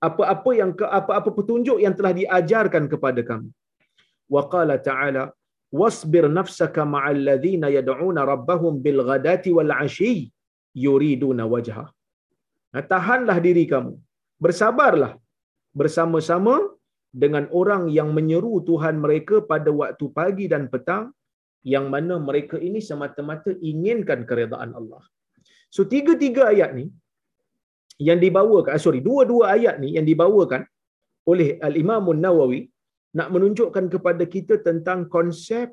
Apa-apa yang apa-apa petunjuk yang telah diajarkan kepada kamu wa qala ta'ala wasbir nafsaka ma'al ladzina yad'una rabbahum bil ghadati wal 'ashi yuriduna wajha nah, tahanlah diri kamu bersabarlah bersama-sama dengan orang yang menyeru Tuhan mereka pada waktu pagi dan petang yang mana mereka ini semata-mata inginkan keredaan Allah. So tiga-tiga ayat ni yang dibawakan, ah, sorry, dua-dua ayat ni yang dibawakan oleh Al-Imam Nawawi nak menunjukkan kepada kita tentang konsep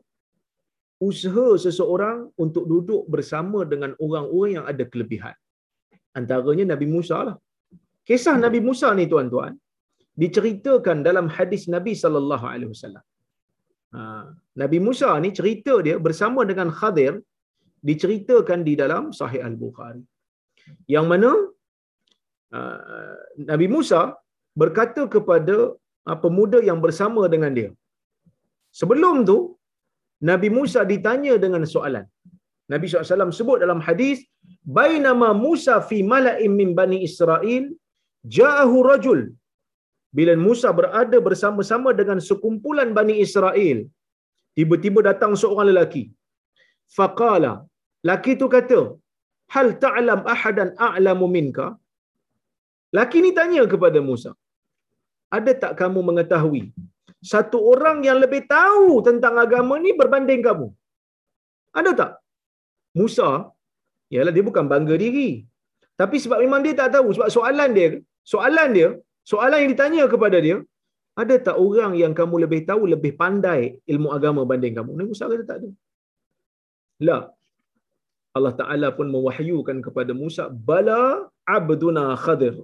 usaha seseorang untuk duduk bersama dengan orang-orang yang ada kelebihan. Antaranya Nabi Musa lah. Kisah Nabi Musa ni tuan-tuan diceritakan dalam hadis Nabi sallallahu alaihi wasallam. Ha, Nabi Musa ni cerita dia bersama dengan Khadir diceritakan di dalam Sahih Al-Bukhari. Yang mana uh, Nabi Musa berkata kepada pemuda yang bersama dengan dia. Sebelum tu Nabi Musa ditanya dengan soalan. Nabi SAW sebut dalam hadis, Bainama Musa fi mala'im min Bani Israel, ja'ahu rajul. Bila Musa berada bersama-sama dengan sekumpulan Bani Israel, tiba-tiba datang seorang lelaki. Faqala, laki itu kata, Hal ta'lam ahadan a'lamu minka? Laki ni tanya kepada Musa, ada tak kamu mengetahui satu orang yang lebih tahu tentang agama ni berbanding kamu? Ada tak? Musa, ialah dia bukan bangga diri. Tapi sebab memang dia tak tahu, sebab soalan dia, soalan dia, soalan yang ditanya kepada dia, ada tak orang yang kamu lebih tahu, lebih pandai ilmu agama banding kamu? Nabi Musa kata tak ada. La. Allah Ta'ala pun mewahyukan kepada Musa, Bala abduna khadir.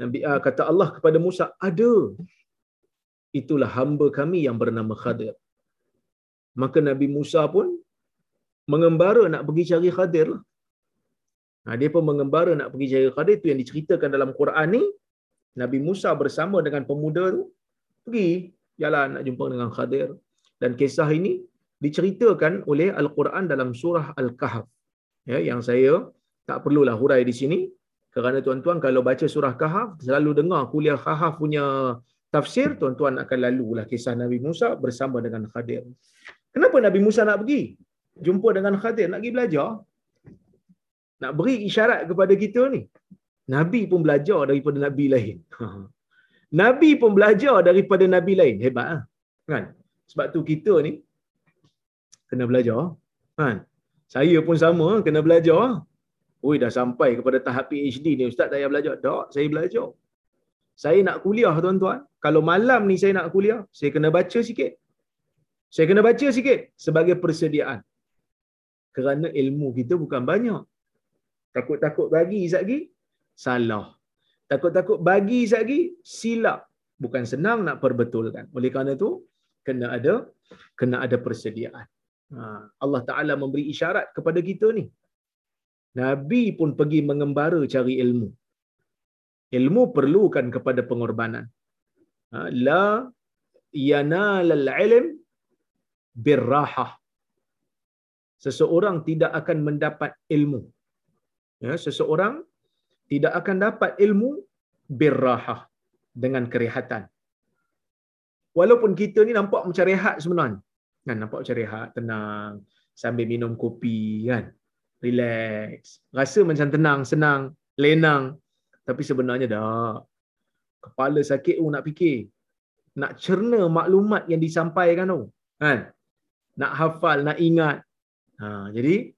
Nabi A kata Allah kepada Musa, ada. Itulah hamba kami yang bernama Khadir. Maka Nabi Musa pun mengembara nak pergi cari Khadir lah. Ha, dia pun mengembara nak pergi cari Khadir. Itu yang diceritakan dalam Quran ni. Nabi Musa bersama dengan pemuda tu pergi jalan nak jumpa dengan Khadir. Dan kisah ini diceritakan oleh Al-Quran dalam surah Al-Kahf. Ya, yang saya tak perlulah hurai di sini. Kerana tuan-tuan kalau baca surah Kahf, selalu dengar kuliah Kahf punya tafsir, tuan-tuan akan lalulah kisah Nabi Musa bersama dengan Khadir. Kenapa Nabi Musa nak pergi? Jumpa dengan Khadir, nak pergi belajar. Nak beri isyarat kepada kita ni. Nabi pun belajar daripada Nabi lain. <laughs> Nabi pun belajar daripada Nabi lain. Hebat lah. Kan? Sebab tu kita ni kena belajar. Kan? Saya pun sama, kena belajar. Oi dah sampai kepada tahap PhD ni ustaz payah belajar. Tak, saya belajar. Saya nak kuliah tuan-tuan. Kalau malam ni saya nak kuliah, saya kena baca sikit. Saya kena baca sikit sebagai persediaan. Kerana ilmu kita bukan banyak. Takut-takut bagi lagi salah. Takut-takut bagi lagi silap. Bukan senang nak perbetulkan. Oleh kerana tu kena ada kena ada persediaan. Ha, Allah Taala memberi isyarat kepada kita ni. Nabi pun pergi mengembara cari ilmu. Ilmu perlukan kepada pengorbanan. Ha, la yanal al-ilm birrahah. Seseorang tidak akan mendapat ilmu. Ya, seseorang tidak akan dapat ilmu birrahah dengan kerehatan. Walaupun kita ni nampak macam rehat sebenarnya. Kan nampak macam rehat, tenang, sambil minum kopi kan relax. Rasa macam tenang, senang, lenang. Tapi sebenarnya dah. Kepala sakit pun nak fikir. Nak cerna maklumat yang disampaikan tu. Kan? Nak hafal, nak ingat. Ha, jadi,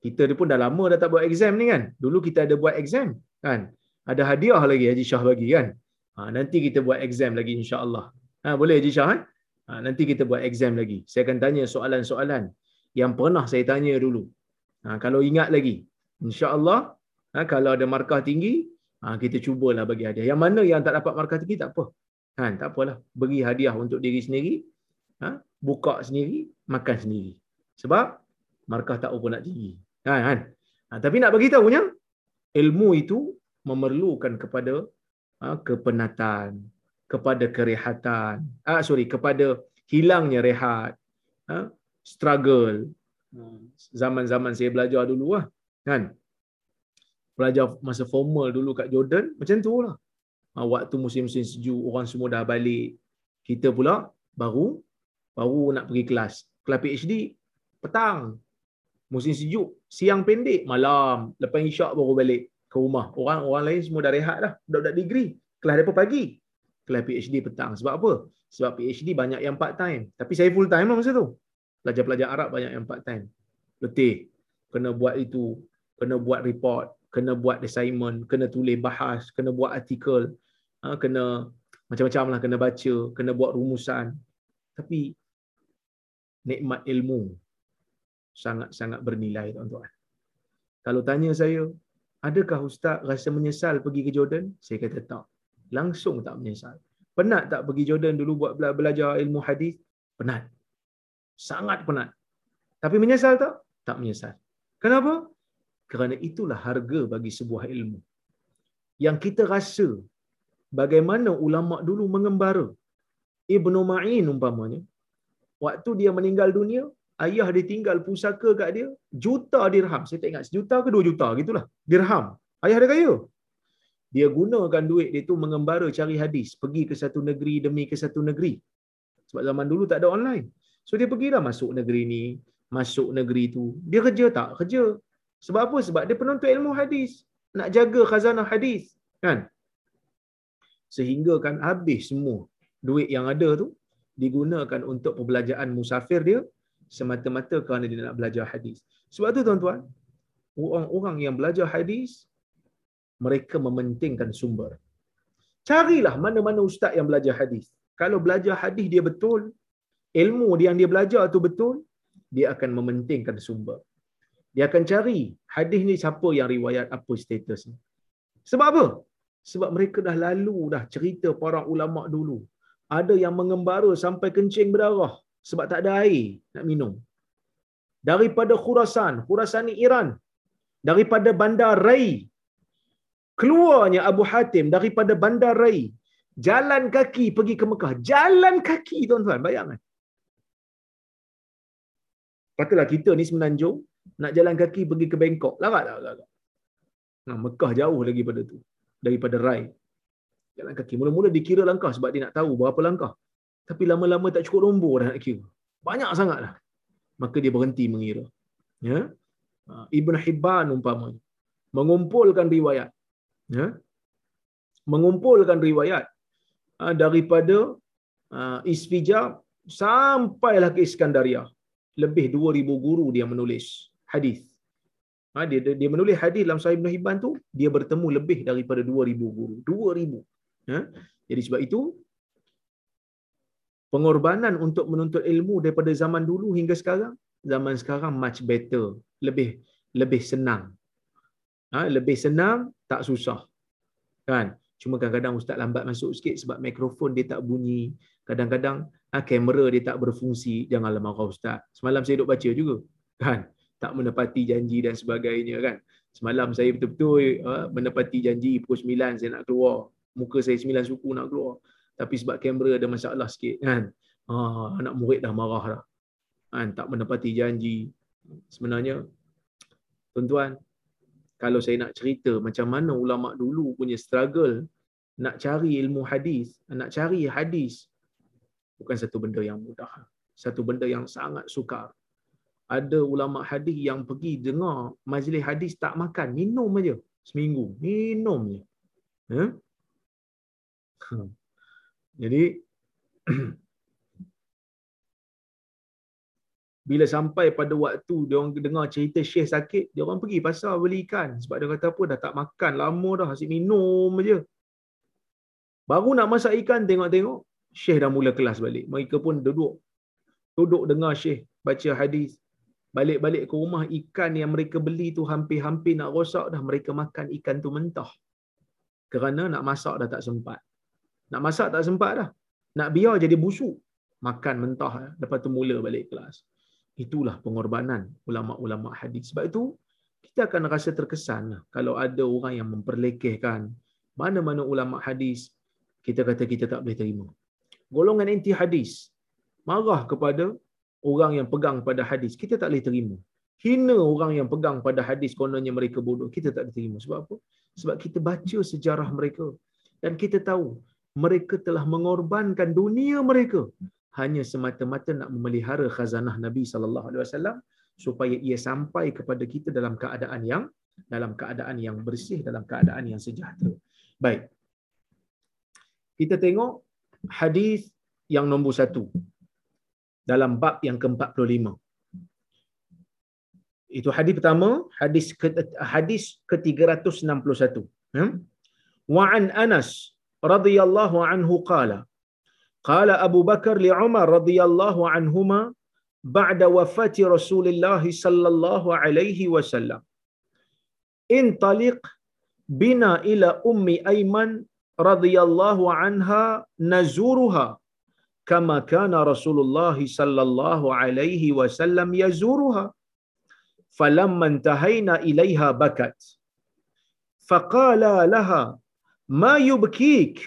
kita pun dah lama dah tak buat exam ni kan. Dulu kita ada buat exam. Kan? Ada hadiah lagi Haji Shah bagi kan. Ha, nanti kita buat exam lagi insyaAllah. Ha, boleh Haji Shah? Kan? Ha, nanti kita buat exam lagi. Saya akan tanya soalan-soalan yang pernah saya tanya dulu. Ha, kalau ingat lagi, insya-Allah ha, kalau ada markah tinggi, ha, kita cubalah bagi hadiah. Yang mana yang tak dapat markah tinggi tak apa. Kan, tak apalah. Beri hadiah untuk diri sendiri, ha, buka sendiri, makan sendiri. Sebab markah tak apa nak tinggi. Ha, kan? Ha, tapi nak bagi tahunya, ilmu itu memerlukan kepada ha, kepenatan, kepada kerehatan. Ah sorry, kepada hilangnya rehat. Ha, struggle. Zaman-zaman saya belajar dulu lah kan? Belajar masa formal dulu kat Jordan macam tu lah. Ha, waktu musim-musim sejuk orang semua dah balik. Kita pula baru baru nak pergi kelas. Kelas PhD petang. Musim sejuk siang pendek malam. Lepas isyak baru balik ke rumah. Orang orang lain semua dah rehat dah. Budak-budak degree kelas depa pagi. Kelas PhD petang. Sebab apa? Sebab PhD banyak yang part time. Tapi saya full time lah masa tu pelajar-pelajar Arab banyak yang part time. Letih. Kena buat itu, kena buat report, kena buat assignment, kena tulis bahas, kena buat artikel, ha, kena macam-macam lah, kena baca, kena buat rumusan. Tapi nikmat ilmu sangat-sangat bernilai tuan-tuan. Kalau tanya saya, adakah ustaz rasa menyesal pergi ke Jordan? Saya kata tak. Langsung tak menyesal. Penat tak pergi Jordan dulu buat belajar ilmu hadis? Penat. Sangat penat. Tapi menyesal tak? Tak menyesal. Kenapa? Kerana itulah harga bagi sebuah ilmu. Yang kita rasa bagaimana ulama dulu mengembara. Ibnu Ma'in umpamanya, waktu dia meninggal dunia, ayah dia tinggal pusaka kat dia, juta dirham. Saya tak ingat, sejuta ke dua juta, gitulah. Dirham. Ayah dia kaya. Dia gunakan duit dia tu mengembara cari hadis. Pergi ke satu negeri demi ke satu negeri. Sebab zaman dulu tak ada online. So dia pergilah masuk negeri ni, masuk negeri tu. Dia kerja tak? Kerja. Sebab apa? Sebab dia penuntut ilmu hadis. Nak jaga khazanah hadis. Kan? Sehingga kan habis semua duit yang ada tu digunakan untuk pembelajaran musafir dia semata-mata kerana dia nak belajar hadis. Sebab tu tuan-tuan, orang-orang yang belajar hadis mereka mementingkan sumber. Carilah mana-mana ustaz yang belajar hadis. Kalau belajar hadis dia betul, ilmu yang dia belajar tu betul, dia akan mementingkan sumber. Dia akan cari hadis ni siapa yang riwayat apa statusnya. Sebab apa? Sebab mereka dah lalu dah cerita para ulama dulu. Ada yang mengembara sampai kencing berdarah sebab tak ada air nak minum. Daripada Khurasan, Khurasan ni Iran. Daripada Bandar Rai. Keluarnya Abu Hatim daripada Bandar Rai. Jalan kaki pergi ke Mekah. Jalan kaki tuan-tuan, bayangkan. Katalah kita ni semenanjung, nak jalan kaki pergi ke Bangkok. Larat tak? Larat. Nah, Mekah jauh lagi pada tu. Daripada Rai. Jalan kaki. Mula-mula dikira langkah sebab dia nak tahu berapa langkah. Tapi lama-lama tak cukup nombor dah nak kira. Banyak sangatlah. Maka dia berhenti mengira. Ya? Ha, Ibn Hibban umpamanya. Mengumpulkan riwayat. Ya? Mengumpulkan riwayat ha, daripada Isfijab sampailah ke Iskandaria. Lebih 2,000 guru dia menulis hadis. Ha, dia, dia menulis hadis dalam Sahih Ibn Hibban tu, dia bertemu lebih daripada 2,000 guru. 2,000. Ya? Jadi sebab itu, pengorbanan untuk menuntut ilmu daripada zaman dulu hingga sekarang zaman sekarang much better lebih lebih senang ha, lebih senang tak susah kan cuma kadang-kadang ustaz lambat masuk sikit sebab mikrofon dia tak bunyi kadang-kadang ha, kamera dia tak berfungsi. Janganlah marah ustaz. Semalam saya duk baca juga kan? Tak menepati janji dan sebagainya kan? Semalam saya betul-betul ha, menepati janji pukul 9 saya nak keluar. Muka saya 9 suku nak keluar. Tapi sebab kamera ada masalah sikit kan? Ah, anak murid dah marah dah. Kan? Tak menepati janji. Sebenarnya tuan-tuan kalau saya nak cerita macam mana ulama dulu punya struggle nak cari ilmu hadis nak cari hadis bukan satu benda yang mudah. Satu benda yang sangat sukar. Ada ulama hadis yang pergi dengar majlis hadis tak makan minum aja. Seminggu minum je. Ha? Jadi <clears throat> bila sampai pada waktu dia orang dengar cerita Syekh sakit, dia orang pergi pasar beli ikan. Sebab dia kata apa dah tak makan lama dah asyik minum aja. Baru nak masak ikan tengok-tengok Syekh dah mula kelas balik. Mereka pun duduk duduk dengar Syekh baca hadis. Balik-balik ke rumah ikan yang mereka beli tu hampir-hampir nak rosak dah mereka makan ikan tu mentah. Kerana nak masak dah tak sempat. Nak masak tak sempat dah. Nak biar jadi busuk. Makan mentah. Eh. Lepas tu mula balik kelas. Itulah pengorbanan ulama-ulama hadis. Sebab itu, kita akan rasa terkesan lah kalau ada orang yang memperlekehkan mana-mana ulama hadis, kita kata kita tak boleh terima. Golongan anti hadis, marah kepada orang yang pegang pada hadis, kita tak boleh terima. Hina orang yang pegang pada hadis kononnya mereka bodoh, kita tak boleh terima. Sebab apa? Sebab kita baca sejarah mereka. Dan kita tahu mereka telah mengorbankan dunia mereka hanya semata-mata nak memelihara khazanah Nabi sallallahu alaihi wasallam supaya ia sampai kepada kita dalam keadaan yang dalam keadaan yang bersih dalam keadaan yang sejahtera. Baik. Kita tengok hadis yang nombor satu dalam bab yang ke-45. Itu hadis pertama, hadis ke, hadis ke-361. Hmm? Wa an Anas radhiyallahu anhu qala qala Abu Bakar li Umar radhiyallahu anhuma ba'da wafati Rasulillah sallallahu alaihi wasallam in taliq bina ila ummi Aiman radhiyallahu anha nazuruha kama kana Rasulullah sallallahu alaihi wasallam yazuruha falamma intahayna ilaiha bakat faqala laha ma yubkik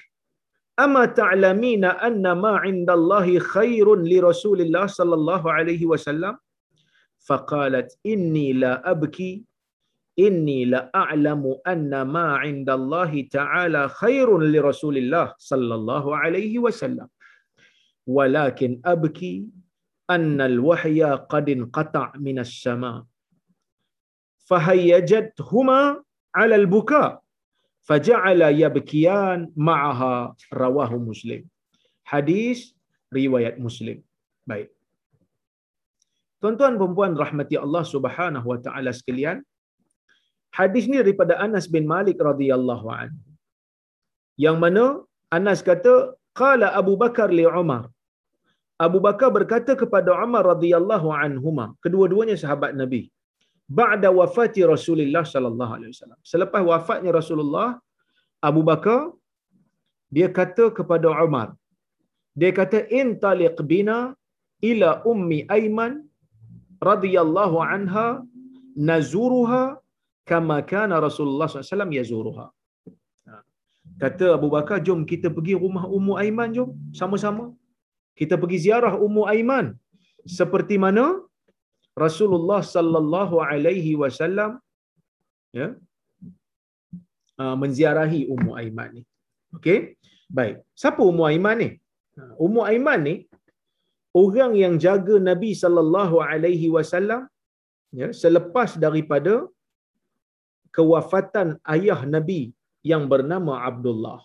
ama ta'lamina anna ma 'inda Allah khairun li Rasulillah sallallahu alaihi wasallam faqalat inni la abki inni la a'lamu anna ma 'inda Allah ta'ala khairun li Rasulillah sallallahu alaihi wasallam walakin abki anna al-wahya qad inqata' min as-sama' fahayyajatuhuma 'ala al-buka' faja'ala yabkiyan ma'aha rawahu muslim hadis riwayat muslim baik. Tuan-tuan dan puan rahmati Allah Subhanahu wa taala sekalian hadis ni daripada Anas bin Malik radhiyallahu an yang mana Anas kata qala Abu Bakar li Umar Abu Bakar berkata kepada Umar radhiyallahu anhuma kedua-duanya sahabat Nabi ba'da wafati Rasulullah sallallahu alaihi wasallam. Selepas wafatnya Rasulullah, Abu Bakar dia kata kepada Umar. Dia kata intaliq bina ila ummi Aiman radhiyallahu anha nazuruha kama kana Rasulullah SAW yazuruha. Ha. Kata Abu Bakar, jom kita pergi rumah Ummu Aiman jom sama-sama. Kita pergi ziarah Ummu Aiman seperti mana Rasulullah sallallahu alaihi wasallam ya uh, menziarahi Ummu Aiman ni. Okey. Baik. Siapa Ummu Aiman ni? Ha, Ummu Aiman ni orang yang jaga Nabi sallallahu alaihi wasallam ya selepas daripada kewafatan ayah Nabi yang bernama Abdullah.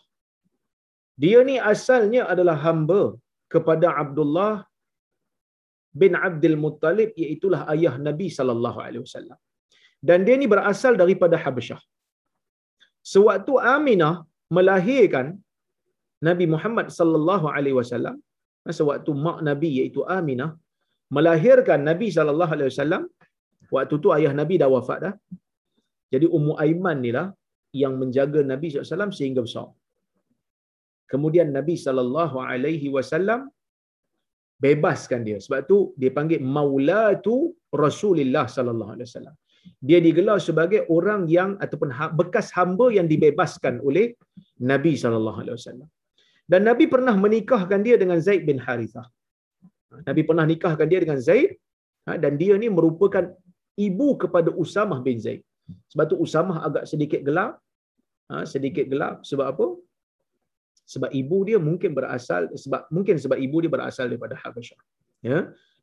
Dia ni asalnya adalah hamba kepada Abdullah bin Abdul Muttalib iaitulah ayah Nabi sallallahu alaihi wasallam. Dan dia ni berasal daripada Habasyah. Sewaktu Aminah melahirkan Nabi Muhammad sallallahu alaihi wasallam, sewaktu mak Nabi iaitu Aminah melahirkan Nabi sallallahu alaihi wasallam, waktu tu ayah Nabi dah wafat dah. Jadi Ummu Aiman ni lah yang menjaga Nabi wasallam sehingga besar. Kemudian Nabi sallallahu alaihi wasallam bebaskan dia. Sebab tu dia panggil maulatu Rasulullah sallallahu alaihi wasallam. Dia digelar sebagai orang yang ataupun ha, bekas hamba yang dibebaskan oleh Nabi sallallahu alaihi wasallam. Dan Nabi pernah menikahkan dia dengan Zaid bin Harithah. Nabi pernah nikahkan dia dengan Zaid ha, dan dia ni merupakan ibu kepada Usamah bin Zaid. Sebab tu Usamah agak sedikit gelap. Ha, sedikit gelap sebab apa? sebab ibu dia mungkin berasal sebab mungkin sebab ibu dia berasal daripada Habasyah. Ya?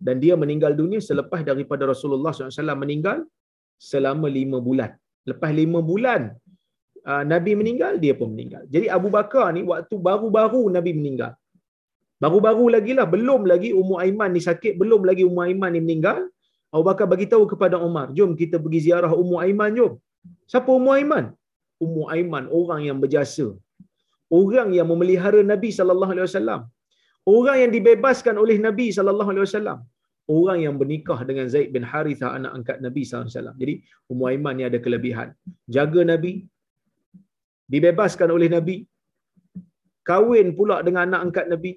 Dan dia meninggal dunia selepas daripada Rasulullah SAW meninggal selama lima bulan. Lepas lima bulan uh, Nabi meninggal dia pun meninggal. Jadi Abu Bakar ni waktu baru-baru Nabi meninggal. Baru-baru lagi lah belum lagi Ummu Aiman ni sakit belum lagi Ummu Aiman ni meninggal Abu Bakar bagi tahu kepada Umar jom kita pergi ziarah Ummu Aiman jom siapa Ummu Aiman Ummu Aiman orang yang berjasa orang yang memelihara Nabi sallallahu alaihi wasallam. Orang yang dibebaskan oleh Nabi sallallahu alaihi wasallam. Orang yang bernikah dengan Zaid bin Harithah anak angkat Nabi sallallahu alaihi wasallam. Jadi Ummu Aiman ni ada kelebihan. Jaga Nabi dibebaskan oleh Nabi. Kahwin pula dengan anak angkat Nabi.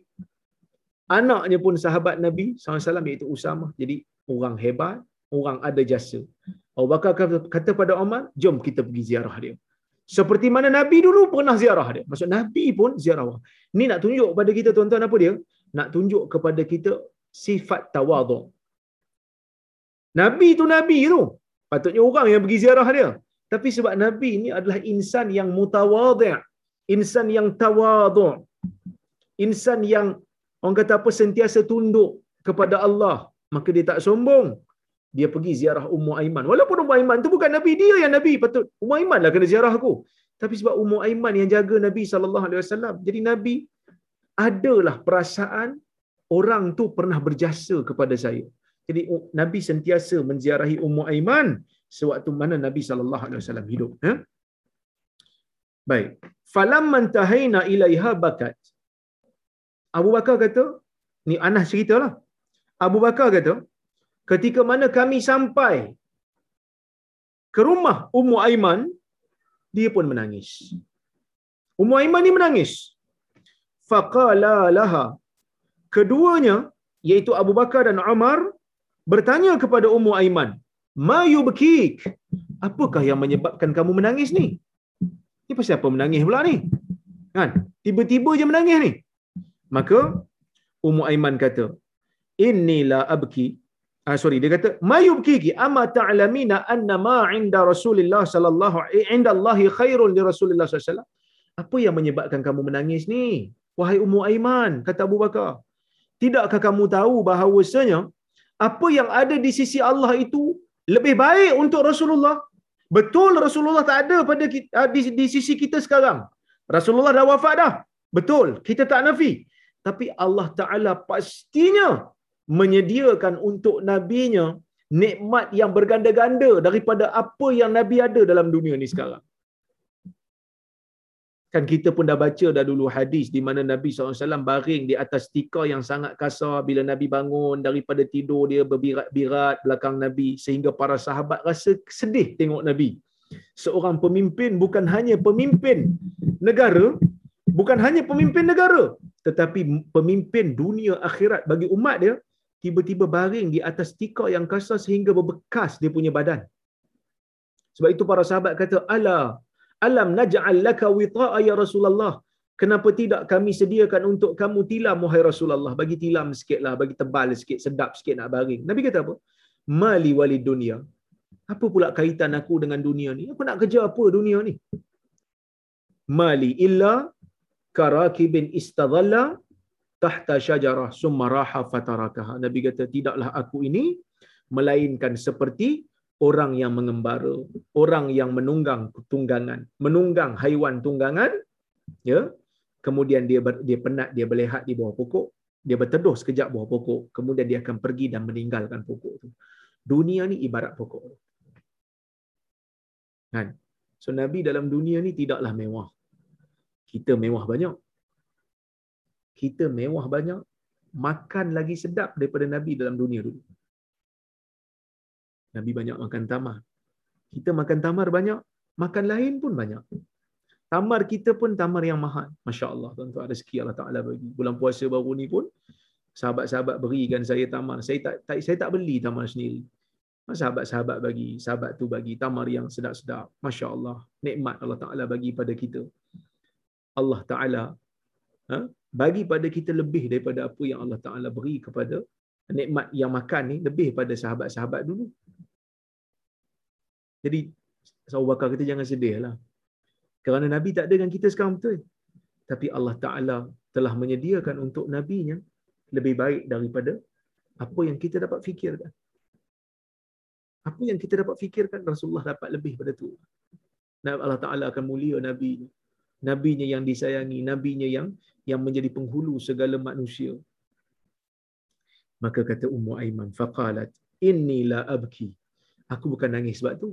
Anaknya pun sahabat Nabi wasallam iaitu Usamah. Jadi orang hebat, orang ada jasa. Abu Bakar kata pada Umar, jom kita pergi ziarah dia. Seperti mana Nabi dulu pernah ziarah dia. Maksud Nabi pun ziarah. Ni nak tunjuk kepada kita tuan-tuan apa dia? Nak tunjuk kepada kita sifat tawaduk. Nabi tu Nabi tu. Patutnya orang yang pergi ziarah dia. Tapi sebab Nabi ni adalah insan yang mutawaduk. Insan yang tawaduk. Insan yang orang kata apa sentiasa tunduk kepada Allah. Maka dia tak sombong dia pergi ziarah Ummu Aiman. Walaupun Ummu Aiman tu bukan Nabi, dia yang Nabi. Patut Ummu Aiman lah kena ziarah aku. Tapi sebab Ummu Aiman yang jaga Nabi sallallahu alaihi wasallam. Jadi Nabi adalah perasaan orang tu pernah berjasa kepada saya. Jadi Nabi sentiasa menziarahi Ummu Aiman sewaktu mana Nabi sallallahu alaihi wasallam hidup, ya. Baik. Falam mantahaina ilaiha bakat. Abu Bakar kata, ni Anas ceritalah. Abu Bakar kata, ketika mana kami sampai ke rumah Ummu Aiman, dia pun menangis. Ummu Aiman ni menangis. Faqala laha. Keduanya, iaitu Abu Bakar dan Umar, bertanya kepada Ummu Aiman, Ma yubkik? Apakah yang menyebabkan kamu menangis ni? Ni pasal apa menangis pula ni? Kan? Tiba-tiba je menangis ni. Maka Ummu Aiman kata, Inni la abki. Ah, sorry, dia kata, Ma yubkiki amma ta'lamina anna ma inda Rasulullah sallallahu inda Allahi khairun li Rasulullah sallallahu Apa yang menyebabkan kamu menangis ni? Wahai Ummu Aiman, kata Abu Bakar. Tidakkah kamu tahu bahawasanya apa yang ada di sisi Allah itu lebih baik untuk Rasulullah? Betul Rasulullah tak ada pada kita, ah, di, di sisi kita sekarang. Rasulullah dah wafat dah. Betul, kita tak nafi. Tapi Allah Ta'ala pastinya menyediakan untuk nabinya nikmat yang berganda-ganda daripada apa yang nabi ada dalam dunia ni sekarang. Kan kita pun dah baca dah dulu hadis di mana Nabi SAW baring di atas tika yang sangat kasar bila Nabi bangun daripada tidur dia berbirat-birat belakang Nabi sehingga para sahabat rasa sedih tengok Nabi. Seorang pemimpin bukan hanya pemimpin negara, bukan hanya pemimpin negara tetapi pemimpin dunia akhirat bagi umat dia tiba-tiba baring di atas tika yang kasar sehingga berbekas dia punya badan. Sebab itu para sahabat kata, Ala, alam naj'al laka wita'a ya Rasulullah. Kenapa tidak kami sediakan untuk kamu tilam, wahai Rasulullah. Bagi tilam sikitlah, bagi tebal sikit, sedap sikit nak baring. Nabi kata apa? Mali wali dunia. Apa pula kaitan aku dengan dunia ni? Aku nak kerja apa dunia ni? Mali illa karakibin istadhalla tahta syajarah summa raha fatarakaha. Nabi kata tidaklah aku ini melainkan seperti orang yang mengembara, orang yang menunggang tunggangan, menunggang haiwan tunggangan, ya. Kemudian dia ber, dia penat, dia berlehat di bawah pokok, dia berteduh sekejap bawah pokok, kemudian dia akan pergi dan meninggalkan pokok itu. Dunia ni ibarat pokok. Kan? So Nabi dalam dunia ni tidaklah mewah. Kita mewah banyak kita mewah banyak, makan lagi sedap daripada Nabi dalam dunia dulu. Nabi banyak makan tamar. Kita makan tamar banyak, makan lain pun banyak. Tamar kita pun tamar yang mahal. Masya Allah, tuan-tuan rezeki Allah Ta'ala bagi. Bulan puasa baru ni pun, sahabat-sahabat berikan saya tamar. Saya tak, tak saya tak beli tamar sendiri. Sahabat-sahabat bagi, sahabat tu bagi tamar yang sedap-sedap. Masya Allah, nikmat Allah Ta'ala bagi pada kita. Allah Ta'ala ha? bagi pada kita lebih daripada apa yang Allah Ta'ala beri kepada nikmat yang makan ni lebih pada sahabat-sahabat dulu. Jadi, Sahabat Bakar kita jangan sedih lah. Kerana Nabi tak ada dengan kita sekarang betul. Tapi Allah Ta'ala telah menyediakan untuk Nabi-Nya lebih baik daripada apa yang kita dapat fikirkan. Apa yang kita dapat fikirkan, Rasulullah dapat lebih pada tu. Allah Ta'ala akan mulia Nabi-Nya nabinya yang disayangi, nabinya yang yang menjadi penghulu segala manusia. Maka kata Ummu Aiman, faqalat, inni la abki. Aku bukan nangis sebab tu.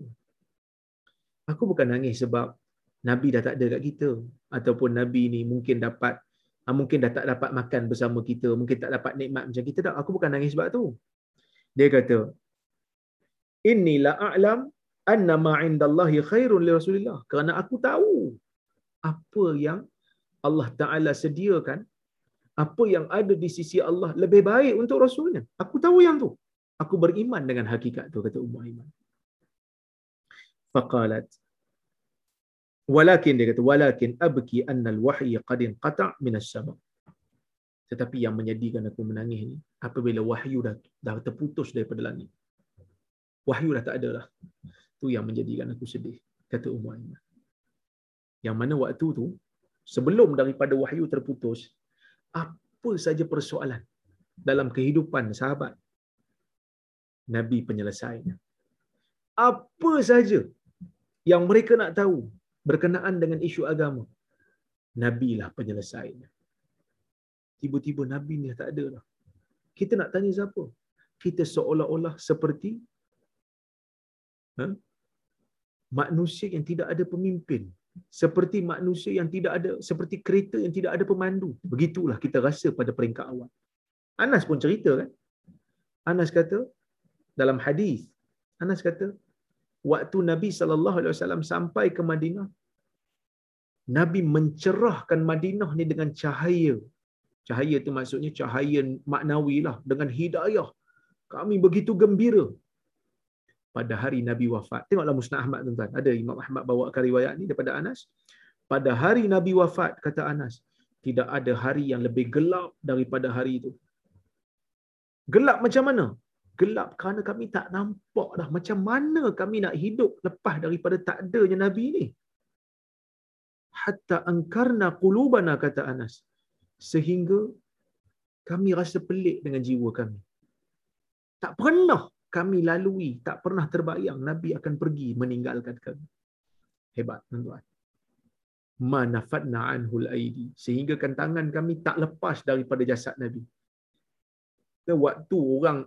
Aku bukan nangis sebab Nabi dah tak ada kat kita. Ataupun Nabi ni mungkin dapat, ah, mungkin dah tak dapat makan bersama kita, mungkin tak dapat nikmat macam kita dah. Aku bukan nangis sebab tu. Dia kata, inni la a'lam anna ma 'inda Allahi khairun li Rasulillah. Kerana aku tahu apa yang Allah Ta'ala sediakan, apa yang ada di sisi Allah lebih baik untuk Rasulnya. Aku tahu yang tu. Aku beriman dengan hakikat tu, kata Umar Iman. Faqalat. Walakin dia kata, walakin abki annal wahyi qadin qata' minas sama. Tetapi yang menyedihkan aku menangis ni, apabila wahyu dah, dah terputus daripada langit. Wahyu dah tak ada lah. Tu yang menjadikan aku sedih, kata Umar Iman. Yang mana waktu tu, sebelum daripada wahyu terputus, apa saja persoalan dalam kehidupan sahabat, Nabi penyelesaiannya. Apa saja yang mereka nak tahu berkenaan dengan isu agama, Nabi lah penyelesaiannya. Tiba-tiba Nabi ni tak ada lah. Kita nak tanya siapa? Kita seolah-olah seperti ha? manusia yang tidak ada pemimpin seperti manusia yang tidak ada seperti kereta yang tidak ada pemandu begitulah kita rasa pada peringkat awal Anas pun cerita kan Anas kata dalam hadis Anas kata waktu Nabi sallallahu alaihi wasallam sampai ke Madinah Nabi mencerahkan Madinah ni dengan cahaya. Cahaya tu maksudnya cahaya maknawi lah. Dengan hidayah. Kami begitu gembira. Pada hari Nabi wafat. Tengoklah Musnah Ahmad tuan-tuan. Ada Imam Ahmad bawakan riwayat ni daripada Anas. Pada hari Nabi wafat, kata Anas. Tidak ada hari yang lebih gelap daripada hari itu. Gelap macam mana? Gelap kerana kami tak nampak dah macam mana kami nak hidup lepas daripada tak adanya Nabi ni hatta angkarna qulubana kata Anas sehingga kami rasa pelik dengan jiwa kami tak pernah kami lalui tak pernah terbayang nabi akan pergi meninggalkan kami. Hebat tuan-tuan. Manafadna anhul aidi. Sehingga kan tangan kami tak lepas daripada jasad nabi. Waktu orang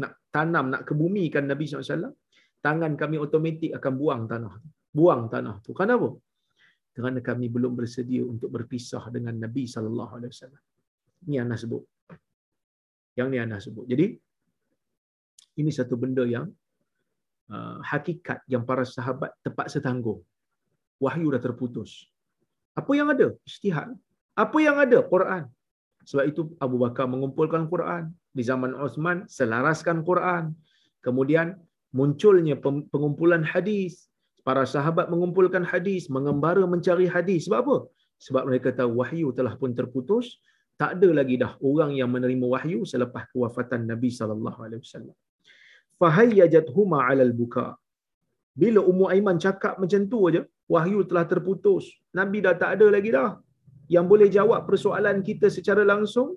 nak tanam nak kebumikan nabi SAW tangan kami automatik akan buang tanah buang tanah tu. Kenapa? Kerana kami belum bersedia untuk berpisah dengan Nabi wasallam. Ini Anas sebut. Yang ni Anas sebut. Jadi ini satu benda yang uh, hakikat yang para sahabat terpaksa tanggung. Wahyu dah terputus. Apa yang ada? Ijtihad. Apa yang ada? Quran. Sebab itu Abu Bakar mengumpulkan Quran. Di zaman Osman, selaraskan Quran. Kemudian munculnya pengumpulan hadis para sahabat mengumpulkan hadis, mengembara mencari hadis. Sebab apa? Sebab mereka tahu wahyu telah pun terputus, tak ada lagi dah orang yang menerima wahyu selepas kewafatan Nabi sallallahu alaihi wasallam. Fahayyajatuhuma 'alal buka. Bila Ummu Aiman cakap macam tu aja, wahyu telah terputus. Nabi dah tak ada lagi dah yang boleh jawab persoalan kita secara langsung.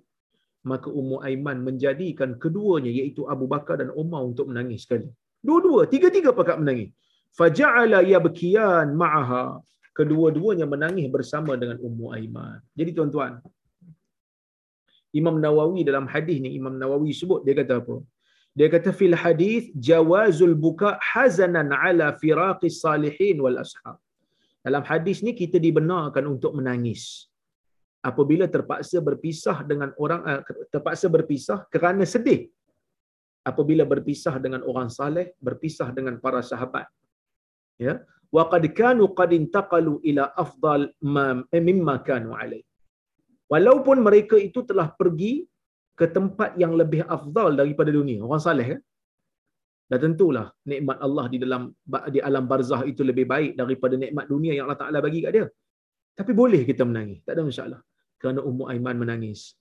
Maka Ummu Aiman menjadikan keduanya iaitu Abu Bakar dan Umar untuk menangis sekali. Dua-dua, tiga-tiga pakat menangis faja'ala yabkiyan ma'aha kedua-duanya menangis bersama dengan Ummu Aiman jadi tuan-tuan Imam Nawawi dalam hadis ni Imam Nawawi sebut dia kata apa dia kata fil hadis jawazul buka hazanan ala firaqis salihin wal ashab. Dalam hadis ni kita dibenarkan untuk menangis. Apabila terpaksa berpisah dengan orang eh, terpaksa berpisah kerana sedih. Apabila berpisah dengan orang saleh berpisah dengan para sahabat. Ya. Wa qad kanu qad intaqalu ila afdal eh, mimma kanu alai. Walaupun mereka itu telah pergi ke tempat yang lebih afdal daripada dunia. Orang saleh kan dan tentulah nikmat Allah di dalam di alam barzah itu lebih baik daripada nikmat dunia yang Allah Taala bagi kat dia. Tapi boleh kita menangis? Tak ada masalah. Kerana Ummu Aiman menangis.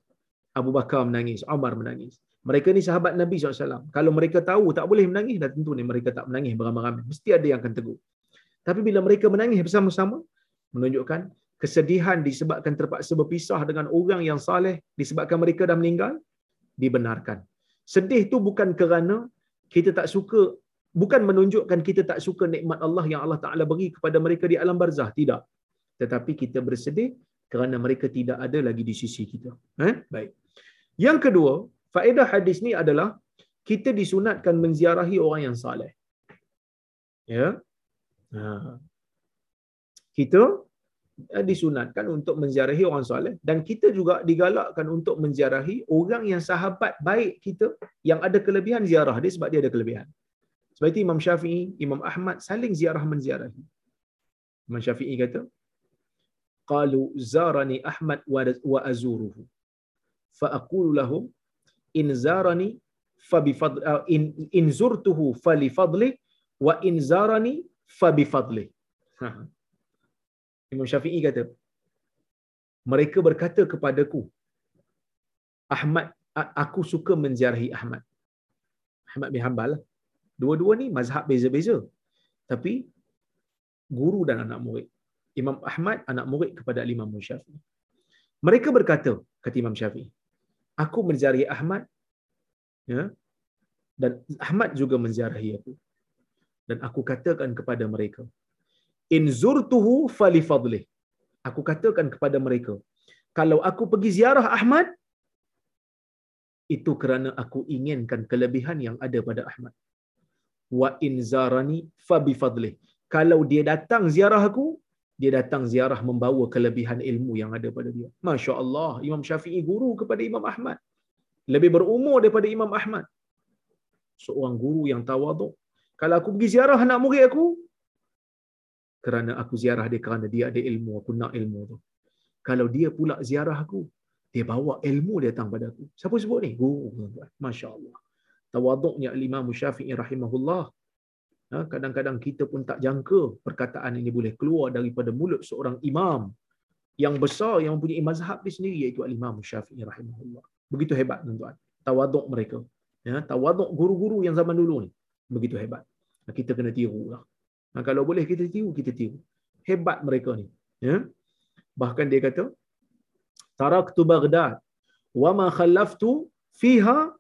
Abu Bakar menangis. Umar menangis. Mereka ni sahabat Nabi SAW. Kalau mereka tahu tak boleh menangis, dah tentu ni mereka tak menangis beramai-ramai. Mesti ada yang akan tegur. Tapi bila mereka menangis bersama-sama, menunjukkan kesedihan disebabkan terpaksa berpisah dengan orang yang saleh, disebabkan mereka dah meninggal, dibenarkan. Sedih tu bukan kerana kita tak suka, bukan menunjukkan kita tak suka nikmat Allah yang Allah Ta'ala beri kepada mereka di alam barzah. Tidak. Tetapi kita bersedih kerana mereka tidak ada lagi di sisi kita. Eh? Baik. Yang kedua, faedah hadis ni adalah kita disunatkan menziarahi orang yang saleh. Ya. Ha. Kita disunatkan untuk menziarahi orang soleh dan kita juga digalakkan untuk menziarahi orang yang sahabat baik kita yang ada kelebihan ziarah dia sebab dia ada kelebihan. Sebab itu Imam Syafi'i, Imam Ahmad saling ziarah menziarahi. Imam Syafi'i kata, qalu zarani Ahmad wa azuruhu. Fa aqulu lahum in zarani fa bi fadli uh, in in zurtuhu fa li fadli wa in zarani fa bi fadli. <laughs> Imam Syafi'i kata mereka berkata kepadaku Ahmad aku suka menziarahi Ahmad. Ahmad bin Hanbal lah. Dua-dua ni mazhab beza-beza. Tapi guru dan anak murid. Imam Ahmad anak murid kepada Imam Syafi'i. Mereka berkata, kata Imam Syafi'i, aku menziarahi Ahmad ya dan Ahmad juga menziarahi aku dan aku katakan kepada mereka in zurtuhu fali fadlih aku katakan kepada mereka kalau aku pergi ziarah Ahmad itu kerana aku inginkan kelebihan yang ada pada Ahmad wa in zarani fa bi fadlih kalau dia datang ziarah aku dia datang ziarah membawa kelebihan ilmu yang ada pada dia. Masya Allah, Imam Syafi'i guru kepada Imam Ahmad. Lebih berumur daripada Imam Ahmad. seorang guru yang tawaduk. Kalau aku pergi ziarah anak murid aku, kerana aku ziarah dia kerana dia ada ilmu, aku nak ilmu tu. Kalau dia pula ziarah aku, dia bawa ilmu dia datang pada aku. Siapa sebut ni? Guru. Masya Allah. Tawaduknya Imam Syafi'i rahimahullah. Ha, kadang-kadang kita pun tak jangka perkataan ini boleh keluar daripada mulut seorang imam yang besar yang mempunyai mazhab di sendiri iaitu Imam Syafi'i rahimahullah. Begitu hebat tuan-tuan. Tawaduk mereka. Ya, tawaduk guru-guru yang zaman dulu ni. Begitu hebat. Kita kena tiru lah. Nah, kalau boleh kita tiru, kita tiru. Hebat mereka ni. Ya? Bahkan dia kata, Taraktu Baghdad, wa ma khallaftu fiha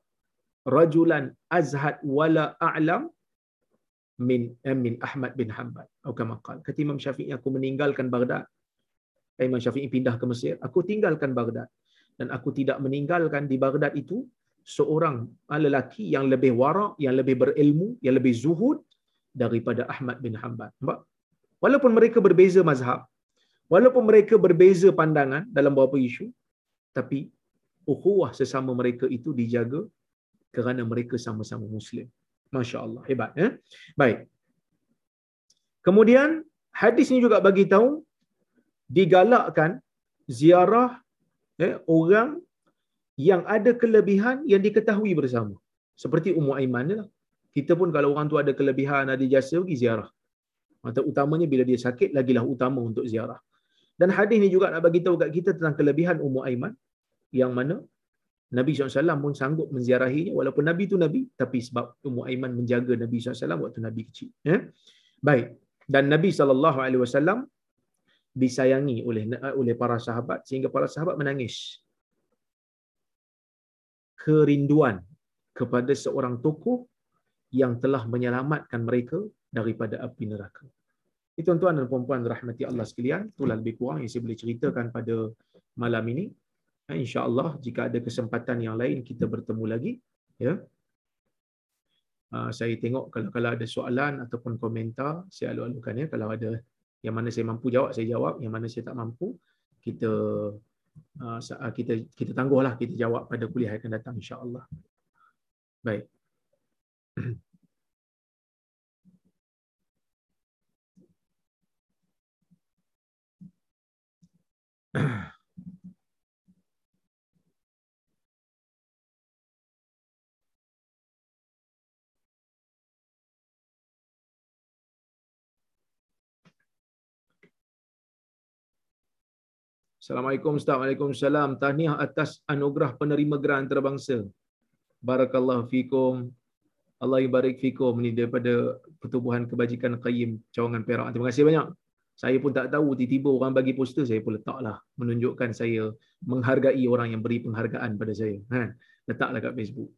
rajulan azhad wala a'lam min eh, min Ahmad bin Hanbal. Atau kama qala. Kata Imam Syafi'i, aku meninggalkan Baghdad. Imam Syafi'i pindah ke Mesir. Aku tinggalkan Baghdad. Dan aku tidak meninggalkan di Baghdad itu seorang lelaki yang lebih warak, yang lebih berilmu, yang lebih zuhud daripada Ahmad bin Hanbal. Nampak? Walaupun mereka berbeza mazhab, walaupun mereka berbeza pandangan dalam beberapa isu, tapi ukhuwah sesama mereka itu dijaga kerana mereka sama-sama Muslim. Masya Allah. Hebat. Eh? Baik. Kemudian, hadis ini juga bagi tahu digalakkan ziarah eh, orang yang ada kelebihan yang diketahui bersama. Seperti Ummu Aiman lah. Kita pun kalau orang tu ada kelebihan, ada jasa, pergi ziarah. Mata utamanya bila dia sakit, lagilah utama untuk ziarah. Dan hadis ni juga nak bagi tahu kat kita tentang kelebihan Ummu Aiman yang mana Nabi SAW pun sanggup menziarahinya walaupun Nabi tu Nabi tapi sebab Ummu Aiman menjaga Nabi SAW waktu Nabi kecil. Ya? Baik. Dan Nabi SAW disayangi oleh oleh para sahabat sehingga para sahabat menangis kerinduan kepada seorang tokoh yang telah menyelamatkan mereka daripada api neraka. Itu tuan-tuan dan puan-puan rahmati Allah sekalian, itulah lebih kurang yang saya boleh ceritakan pada malam ini. Ha, InsyaAllah jika ada kesempatan yang lain kita bertemu lagi. Ya. Uh, saya tengok kalau kalau ada soalan ataupun komentar, saya alu-alukan ya. Kalau ada yang mana saya mampu jawab, saya jawab. Yang mana saya tak mampu, kita uh, kita kita tangguhlah kita jawab pada kuliah yang akan datang insya-Allah. Baik. Assalamualaikum Ustaz. Waalaikumsalam. Tahniah atas anugerah penerima geran antarabangsa. Barakallahu fikum. Allah ibarik fikum ini daripada Pertubuhan Kebajikan Qayyim Cawangan Perak. Terima kasih banyak. Saya pun tak tahu tiba-tiba orang bagi poster saya pun letaklah menunjukkan saya menghargai orang yang beri penghargaan pada saya. Ha, letaklah kat Facebook.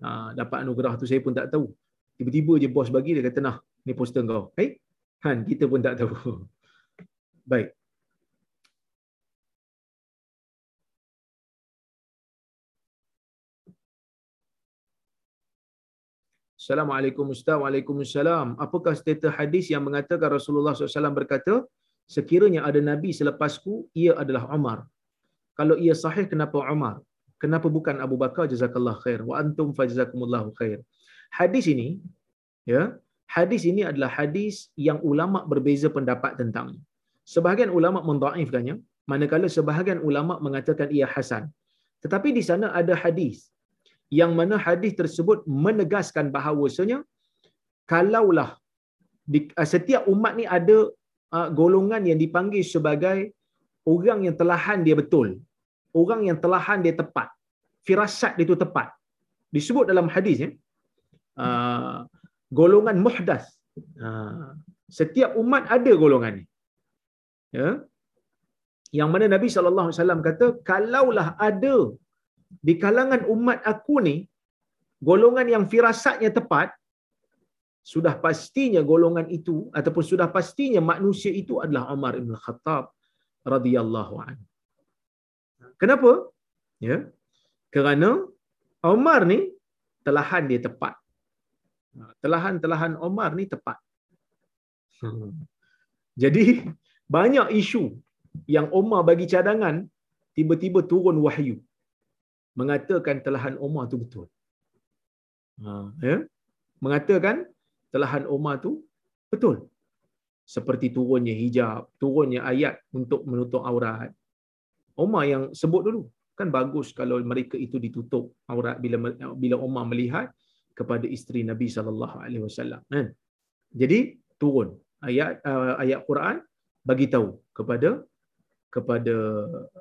Ha, dapat anugerah tu saya pun tak tahu. Tiba-tiba je bos bagi dia kata nah, ni poster kau. Hey? Han, kita pun tak tahu. <laughs> Baik. Assalamualaikum Ustaz. Waalaikumsalam. Apakah status hadis yang mengatakan Rasulullah SAW berkata, sekiranya ada Nabi selepasku, ia adalah Umar. Kalau ia sahih, kenapa Umar? Kenapa bukan Abu Bakar? Jazakallah khair. Wa antum fajazakumullahu khair. Hadis ini, ya, hadis ini adalah hadis yang ulama berbeza pendapat tentangnya. Sebahagian ulama mendaifkannya, manakala sebahagian ulama mengatakan ia hasan. Tetapi di sana ada hadis yang mana hadis tersebut menegaskan bahawasanya kalaulah di, uh, setiap umat ni ada uh, golongan yang dipanggil sebagai orang yang telahan dia betul orang yang telahan dia tepat firasat dia itu tepat. Disebut dalam hadis ya. Uh, golongan muhdas. Uh, setiap umat ada golongan ni. Ya. Yang mana Nabi SAW kata kalaulah ada di kalangan umat aku ni golongan yang firasatnya tepat sudah pastinya golongan itu ataupun sudah pastinya manusia itu adalah Umar bin Khattab radhiyallahu anhu. Kenapa? Ya. Kerana Umar ni telahan dia tepat. Telahan-telahan Umar ni tepat. <laughs> Jadi banyak isu yang Umar bagi cadangan tiba-tiba turun wahyu mengatakan telahan Umar tu betul. Ha, ya? mengatakan telahan Umar tu betul. Seperti turunnya hijab, turunnya ayat untuk menutup aurat. Umar yang sebut dulu. Kan bagus kalau mereka itu ditutup aurat bila bila Umar melihat kepada isteri Nabi sallallahu alaihi wasallam kan. Jadi turun ayat uh, ayat Quran bagi tahu kepada kepada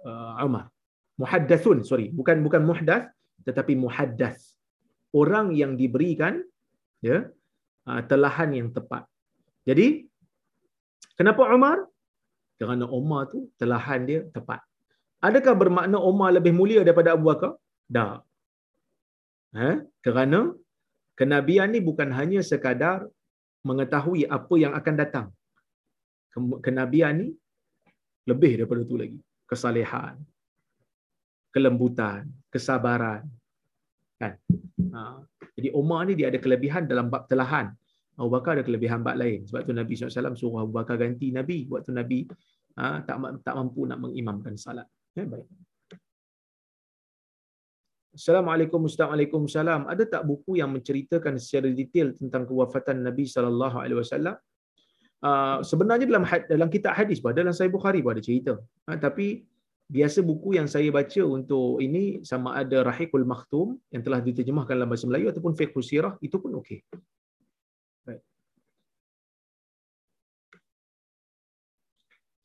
uh, Umar. Muhaddathun, sorry, bukan bukan muhdath tetapi muhaddath. Orang yang diberikan ya uh, telahan yang tepat. Jadi kenapa Umar? Kerana Umar tu telahan dia tepat. Adakah bermakna Umar lebih mulia daripada Abu Bakar? Tak. Ha? Kerana kenabian ni bukan hanya sekadar mengetahui apa yang akan datang. Kenabian ni lebih daripada itu lagi. Kesalehan, kelembutan, kesabaran. Kan? Ha. Jadi Umar ni dia ada kelebihan dalam bab telahan. Abu Bakar ada kelebihan bab lain. Sebab tu Nabi SAW suruh Abu Bakar ganti Nabi. Waktu Nabi ha, tak tak mampu nak mengimamkan salat. Ya, baik. Assalamualaikum Assalamualaikum salam. Ada tak buku yang menceritakan secara detail tentang kewafatan Nabi sallallahu alaihi wasallam? Uh, sebenarnya dalam dalam kitab hadis pada dalam Sahih Bukhari pun ada cerita. Uh, tapi biasa buku yang saya baca untuk ini sama ada Rahikul Makhtum yang telah diterjemahkan dalam bahasa Melayu ataupun Fiqh Sirah itu pun okey.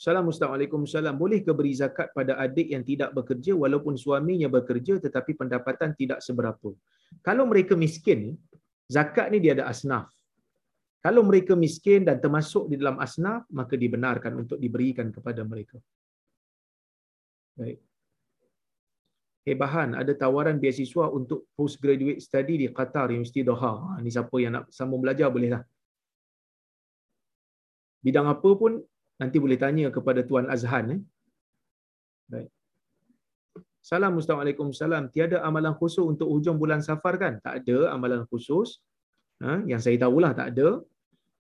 Assalamualaikum salam. Boleh ke beri zakat pada adik yang tidak bekerja walaupun suaminya bekerja tetapi pendapatan tidak seberapa? Kalau mereka miskin, zakat ni dia ada asnaf. Kalau mereka miskin dan termasuk di dalam asnaf, maka dibenarkan untuk diberikan kepada mereka. Baik. Hey Bahan, ada tawaran beasiswa untuk postgraduate study di Qatar, Universiti Doha. Ha, ni siapa yang nak sambung belajar bolehlah. Bidang apa pun Nanti boleh tanya kepada Tuan Azhan. Eh? Baik. Salam Assalamualaikum salam. Tiada amalan khusus untuk hujung bulan safar kan? Tak ada amalan khusus. Ha? Yang saya tahulah tak ada.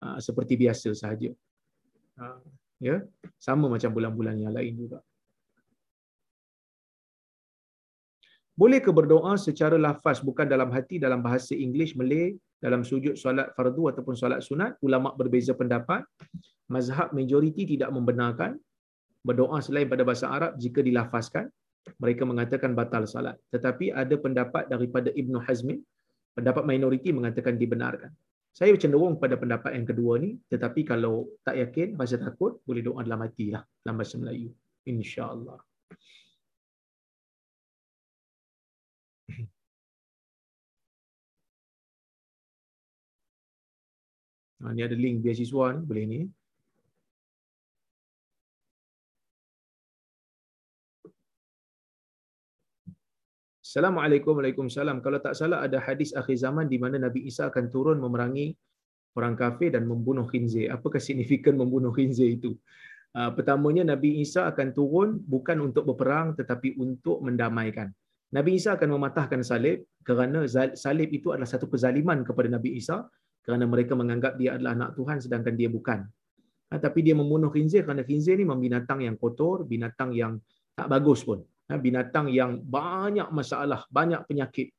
Ha, seperti biasa sahaja. Ha, ya? Sama macam bulan-bulan yang lain juga. Boleh ke berdoa secara lafaz bukan dalam hati dalam bahasa Inggeris, Malay, dalam sujud solat fardu ataupun solat sunat? Ulama berbeza pendapat. Mazhab majoriti tidak membenarkan. Berdoa selain pada bahasa Arab jika dilafazkan mereka mengatakan batal salat tetapi ada pendapat daripada Ibnu Hazmi pendapat minoriti mengatakan dibenarkan. Saya cenderung pada pendapat yang kedua ni tetapi kalau tak yakin bahasa takut boleh doa dalam hati lah dalam bahasa Melayu. Insyaallah Ha, ni ada link beasiswa ni, boleh ni. Assalamualaikum Waalaikumsalam. Kalau tak salah ada hadis akhir zaman di mana Nabi Isa akan turun memerangi orang kafir dan membunuh khinzir. Apakah signifikan membunuh khinzir itu? Uh, pertamanya Nabi Isa akan turun bukan untuk berperang tetapi untuk mendamaikan. Nabi Isa akan mematahkan salib kerana salib itu adalah satu kezaliman kepada Nabi Isa kerana mereka menganggap dia adalah anak Tuhan sedangkan dia bukan. Uh, tapi dia membunuh khinzir kerana khinzir ni binatang yang kotor, binatang yang tak bagus pun. Ha, binatang yang banyak masalah, banyak penyakit.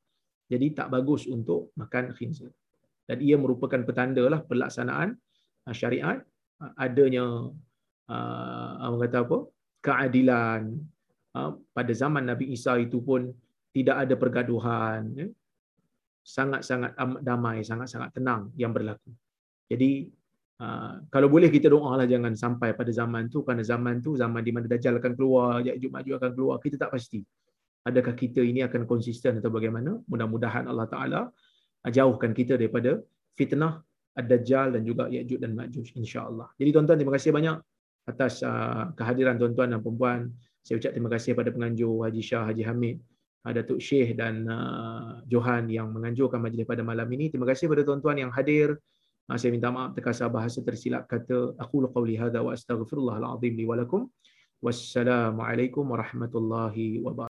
Jadi tak bagus untuk makan khinzir. Dan ia merupakan petanda lah pelaksanaan ha, syariat ha, adanya apa kata apa keadilan pada zaman Nabi Isa itu pun tidak ada pergaduhan ya. Sangat-sangat damai sangat-sangat tenang yang berlaku jadi Ah, kalau boleh kita doa lah jangan sampai pada zaman tu kerana zaman tu zaman di mana Dajjal akan keluar, Ya'juj Ma'juj akan keluar, kita tak pasti. Adakah kita ini akan konsisten atau bagaimana? Mudah-mudahan Allah Taala jauhkan kita daripada fitnah Ad-Dajjal dan juga Ya'juj dan Ma'juj insya-Allah. Jadi tuan-tuan terima kasih banyak atas uh, kehadiran tuan-tuan dan puan-puan. Saya ucap terima kasih kepada penganjur Haji Shah, Haji Hamid, Datuk Syekh dan uh, Johan yang menganjurkan majlis pada malam ini. Terima kasih kepada tuan-tuan yang hadir. Ah, saya minta maaf terkasar bahasa tersilap kata aku qauli hadza wa astaghfirullahal azim li wa lakum wassalamu alaikum warahmatullahi wabarakatuh